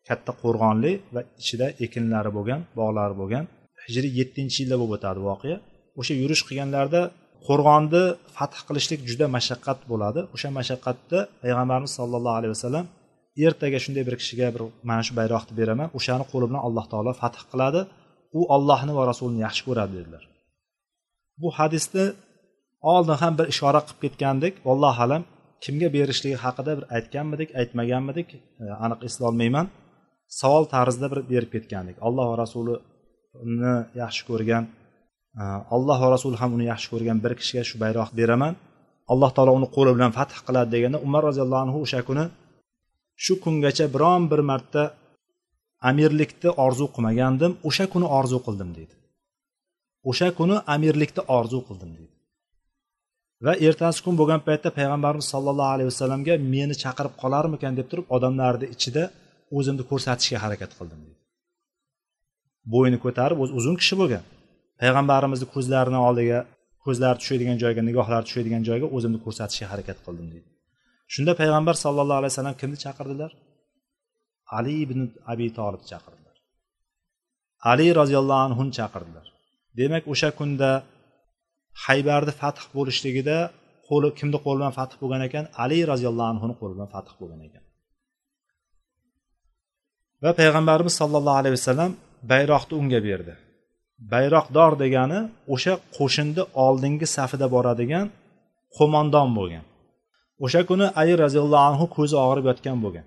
Katta qo'rg'onli va ichida ekinlari bo'lgan bog'lari bo'lgan. Hijriy yettinchi yilda bo'lib o'tadi voqea. O'sha yurish qilganlarida qo'rg'onni fath qilishlik juda mashaqqat bo'ladi. O'sha mashaqqatda payg'ambarimiz sollallohu alayhi vasallam ertaga shunday bir kishiga bir mana shu bayroqni beraman o'shani qo'li bilan alloh taolo fath qiladi u ollohni va rasulini yaxshi ko'radi dedilar. Bu hadisni oldin ham bir ishora qilib ketgandik. Allohu alam kimga berishligi haqida bir aytganmidik aytmaganmidik e, aniq eslolmayman savol tarzida bir berib ketgandik. Alloh va rasulini yaxshi ko'rgan alloh va rasuli ham uni yaxshi ko'rgan bir kishiga shu bayroqni beraman. Alloh taolo uni qo'li bilan fath qiladi deganda umar roziyallohu anhu o'sha kuni shu kungacha biron bir marta amirlikni orzu qilmagandim o'sha kuni orzu qildim deydi. O'sha kuni amirlikni orzu qildim deydi. Va ertasi kun bo'lgan paytda payg'ambarimiz sollallohu alayhi vasallamga meni chaqirib qolarmikan deb turib odamlarni ichida o'zimni ko'rsatishga harakat qildim deydi. Bo'yni ko'tarib o'zi uzun kishi bo'lgan. Payg'ambarimizni ko'zlarini oldiga ko'zlari tushadigan joyga nigohlari tushadigan joyga o'zimni ko'rsatishga harakat qildim deydi shunda payg'ambar sallallohu alayhi vasallam kimni chaqirdilar? Ali ibn abi tolibni chaqirdilar. Ali roziyallohu anhuni chaqirdilar. Demak o'sha kunda haybarni fath bo'lishligida qo'li kimni qo'li bilan fath bo'lgan ekan? Ali roziyallohu anhuni qo'li bilan fath bo'lgan ekan. Va payg'ambarimiz sollallohu alayhi vasallam bayroqni unga berdi. Bayroqdor degani o'sha qo'shinni oldingi safida boradigan qo'mondon bo'lgan. O'sha kuni ali roziyallohu anhu ko'zi og'rib yotgan bo'lgan.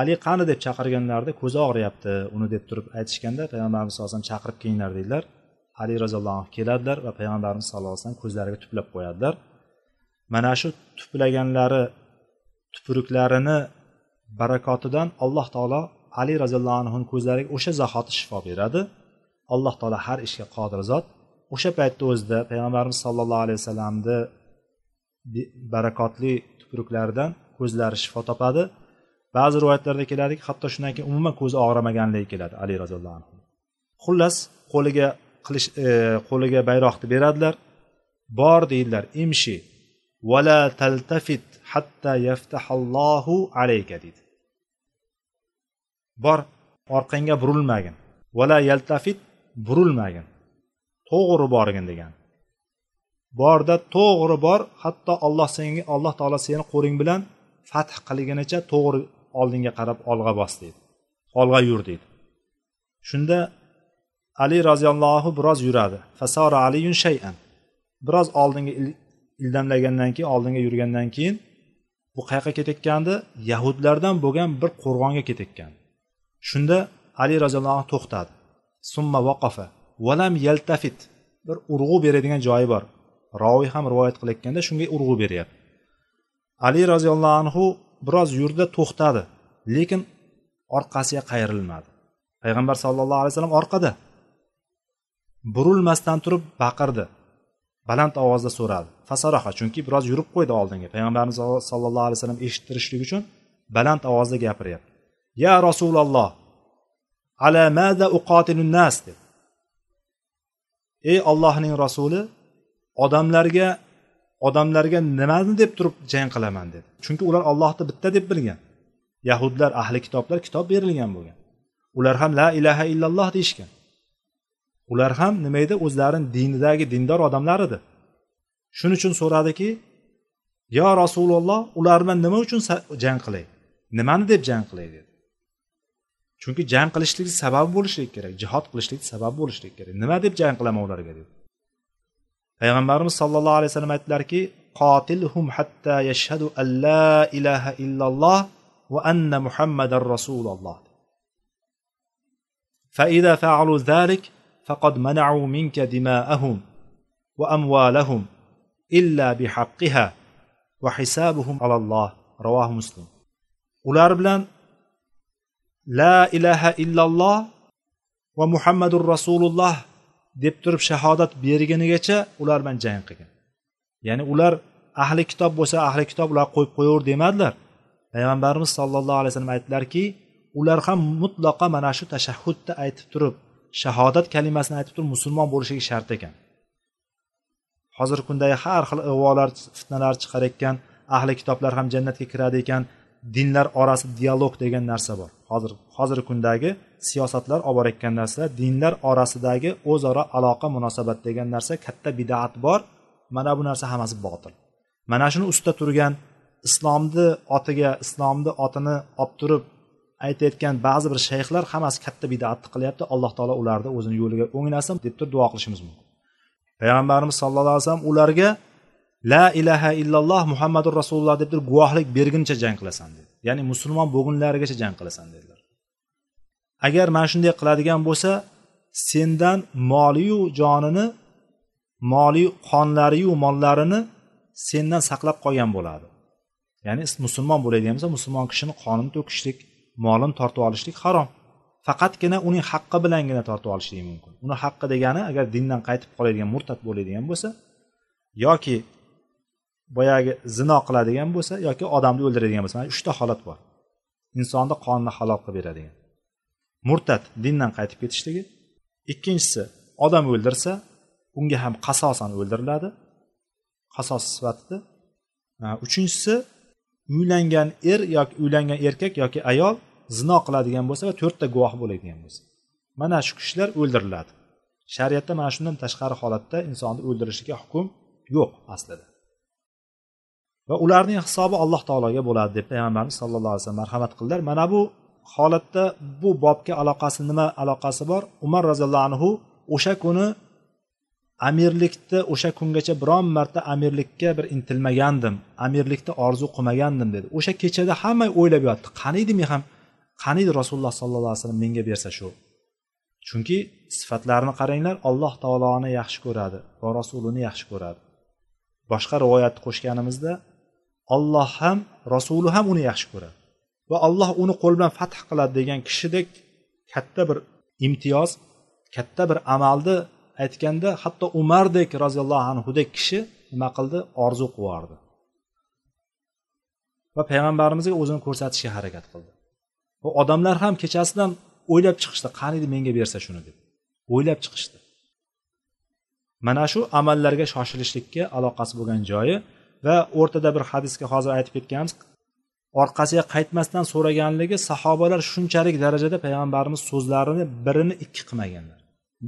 Ali qani deb chaqirganlarida ko'zi og'riyapti uni deb turib aytishganda payg'ambarimiz sallallohu alayhi vasallam chaqirib kelinglar deydilar. Ali roziyallohu anhu keladilar va payg'ambarimiz sallallohu alayhi vasallam ko'zlariga tuplab qo'yadilar. Mana shu tuplaganlari tupuruklarini barakotidan alloh taolo ali roziyallohu anhuni ko'zlariga o'sha zahoti shifo beradi. Alloh taolo har ishga qodir zot. O'sha paytni o'zida payg'ambarimiz sollallohu alayhi vasallamni barakotli tupuruklaridan ko'zlari shifo topadi. Ba'zi rivoyatlarda keladiki hatto shundan keyin umuman ko'zi og'ramaganligi keladi ali roziyallohu anhu. Xullas qo'liga qilish e, qo'liga bayroqni beradilar. Bor deydilar imshi. Vala taltafit hatta yaftahallohu alayka deydi. Bor orqangga burilmagin. Vala yaltafit burilmagin. To'g'ri borgin degan. Borda to'g'ri bor hatto alloh senga alloh taolo seni qo'ling bilan fath qilgunicha to'g'ri oldinga qarab olg'a bos deydi. Olg'a yur deydi. Shunda ali roziyallohu biroz yuradi. Fasora aliyun shayan. Biroz oldinga ildamlagandan keyin oldinga yurgandan keyin bu qayoqqa ketayotgandi? Yahudlardan bo'lgan bir qo'rg'onga ketayotgan shunda ali roziyallohu anhu to'xtadi. Summa vaqafa valam yaltafit. Bir urg'u beradigan joyi bor. Roviy ham rivoyat qilayotganda shunga urg'u beryapti. Ali roziyallohu anhu biroz yurdi to'xtadi lekin orqasiga qayrilmadi. Payg'ambar sallallohu alayhi vasallam orqada. Burilmasdan turib baqirdi. Baland ovozda so'radi. Fasaroha chunki biroz yurib qo'ydi oldinga. Payg'ambarimiz sallallohu alayhi vasallam eshittirishlik uchun baland ovozda gapiryapti. Ya rasululloh ala maza uqotilun nas deb ey ollohning rasuli odamlarga odamlarga nimani deb turib jang qilaman? dedi. Chunki ular ollohni bitta deb bilgan. Yahudlar ahli kitoblar kitob berilgan bo'lgan. Ular ham la ilaha illalloh deyishgan. Ular ham nima edi? O'zlarini dinidagi dindor odamlar edi shuning uchun so'radiki yo rasululloh ular bilan nima uchun jang qilay? Nimani deb jang qilay? dedi. Chunki jang qilishlik sababi bo'lishligi kerak jihod qilishlik sababi bo'lishligi kerak nima deb jang qilaman ularga deb payg'ambarimiz sollallohu alayhi vasallam aytdilarki qotilhum hatta yashhadu an la ilaha illalloh va anna muhammadan rasululloh فإذا فعلوا ذلك فقد منعوا منك دماءهم وأموالهم إلا بحقها وحسابهم على الله رواه مسلم ular bilan la ilaha illalloh va muhammadur rasululloh deb turib shahodat bergunigacha ular bilan jang qilgan. Ya'ni ular ahli kitob bo'lsa ahli kitob ular qo'yib qo'yaver demadilar. Payg'ambarimiz sollallohu alayhi vasallam aytdilarki ular ham mutlaqo mana shu tashahhudni aytib turib shahodat kalimasini aytib turib musulmon bo'lishligi shart ekan. Hozirgi kundagi har xil ig'volar fitnalar chiqar ekan ahli kitoblar ham jannatga kiradi ekan dinlar orasi dialog degan narsa bor. Hozir hozirgi kundagi siyosatlar olib borayotgan narsa dinlar orasidagi o'zaro aloqa munosabat degan narsa katta bidat bor. Mana bu narsa hammasi botil. Mana shuni ustida turgan islomni otiga islomni otini olib turib aytayotgan ba'zi bir shayxlar hammasi katta bidatni qilyapti. Alloh taolo ularni o'zini yo'liga o'nglasin deb turib duo qilishimiz mumkin. Payg'ambarimiz sallallohu alayhi vasallam ularga la ilaha illalloh muhammadu rasululloh deb turib guvohlik berguncha jang qilasan dedi. Ya'ni musulmon bo'lgunlarigacha jang qilasan dedilar. Agar mana shunday qiladigan bo'lsa sendan moliyu jonini moliy qonlariyu mollarini sendan saqlab qolgan bo'ladi. Ya'ni musulmon bo'ladigan bo'lsa musulmon kishini qonini to'kishlik molini tortib olishlik harom. Faqatgina uning haqqi bilangina tortib olishligi mumkin. Uni haqqi degani agar dindan qaytib qoladigan murtad bo'ladigan bo'lsa yoki boyagi zino qiladigan bo'lsa yoki odamni o'ldiradigan bo'lsa mana uchta holat bor. Insonni qonini halol qilib beradigan. Murtad dindan qaytib ketishligi. Ikkinchisi odam o'ldirsa unga ham qasosan o'ldiriladi. Qasos sifatida. Uchinchisi uylangan er yoki uylangan erkak yoki ayol zino qiladigan bo'lsa va to'rtta guvoh bo'ladigan bo'lsa. Mana shu kishilar o'ldiriladi. Shariatda mana shundan tashqari holatda insonni o'ldirishga hukm yo'q aslida. Va ularning hisobi alloh taologa bo'ladi deb payg'ambarimiz sallallohu alayhi vasallam marhamat qildilar. Mana bu holatda bu bobga aloqasi nima aloqasi bor? Umar roziyallohu anhu o'sha kuni amirlikni o'sha kungacha biron marta amirlikka bir intilmagandim amirlikni orzu qilmagandim dedi. O'sha kechada hamma o'ylab yotdi. Qaniydi men ham? Qaniydi rasululloh sollallohu alayhi vasallam menga bersa shu? Chunki sifatlarini qaranglar alloh taoloni yaxshi ko'radi va rasulini yaxshi ko'radi. Boshqa rivoyatni qo'shganimizda olloh ham rasuli ham uni yaxshi ko'radi. Va alloh uni qo'l bilan fath qiladi degan kishidek katta bir imtiyoz katta bir amalni aytganda hatto umardek roziyallohu anhudek kishi nima qildi? Orzu qilyubordi va payg'ambarimizga o'zini ko'rsatishga harakat qildi. Va odamlar ham kechasidan o'ylab chiqishdi qaniydi menga bersa shuni deb. O'ylab chiqishdi. Mana shu amallarga shoshilishlikka aloqasi bo'lgan joyi va o'rtada bir hadisga hozir aytib ketganmiz. Orqasiga qaytmasdan so'raganligi sahobalar shunchalik darajada payg'ambarimiz so'zlarini birini ikki qilmaganlar.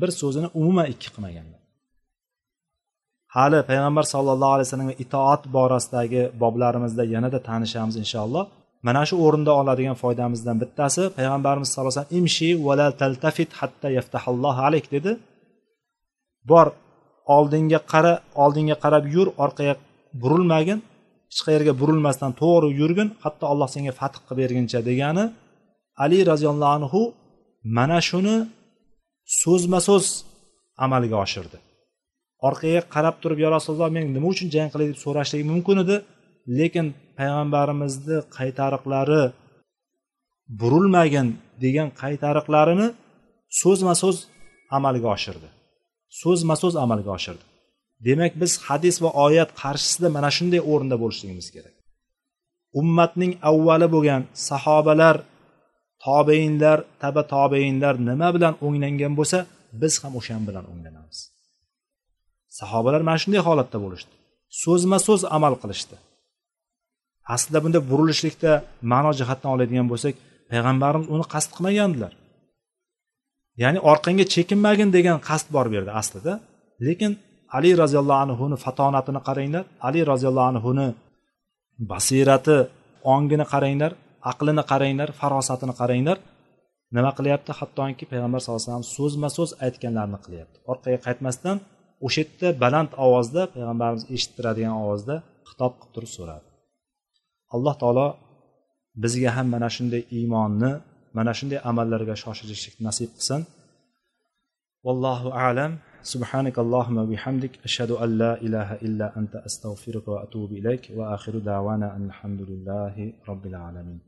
Bir so'zini umuman ikki qilmaganlar. Hali payg'ambar sallallohu alayhi vasallamga itoat borasidagi boblarimizda yanada tanishamiz inshaalloh. Mana shu o'rinda oladigan foydamizdan bittasi payg'ambarimiz sallallohu alayhi vasallam imshi vala taltafit hatta yaftahallohu alayk dedi. Bor oldinga qara oldinga qarab yur orqaga burilmagin hech qayerga burilmasdan to'g'ri yurgin hatto alloh senga fath qilib berguncha degani ali roziyallohu anhu mana shuni so'zma so'z amalga oshirdi. Orqaga qarab turib yo rasululloh men nima uchun jang qilay? deb so'rashligi mumkin edi. Lekin payg'ambarimizni qaytariqlari burilmagin degan qaytariqlarini so'zma so'z amalga oshirdi. So'zma so'z amalga oshirdi. Demak biz hadis va oyat qarshisida mana shunday o'rinda bo'lishligimiz kerak. Ummatning avvali bo'lgan sahobalar tobeinlar taba tobeinlar nima bilan o'nglangan bo'lsa biz ham o'shan bilan o'nglanamiz. Sahobalar mana shunday holatda bo'lishdi. So'zma so'z amal qilishdi. Aslida bunda burilishlikda ma'no jihatdan oladigan bo'lsak payg'ambarimiz uni qasd qilmagandilar. Ya'ni orqangga chekinmagin degan qasd bor bu yerda aslida. Lekin ali roziyallohu anhuni fatonatini qaranglar. Ali roziyallohu anhuni basirati ongini qaranglar aqlini qaranglar farosatini qaranglar. Nima qilyapti? Hattoki payg'ambar sallallohu alayhi vasallam so'zma so'z aytganlarini qilyapti. Orqaga qaytmasdan o'sha yerda baland ovozda payg'ambarimiz eshittiradigan ovozda xitob qilib turib so'radi. Alloh taolo bizga ham mana shunday iymonni mana shunday amallarga shoshilishlikni nasib qilsin. Vallohu alam. سبحانك اللهم وبحمدك أشهد أن لا إله إلا أنت أستغفرك وأتوب إليك وآخر دعوانا أن الحمد لله رب العالمين.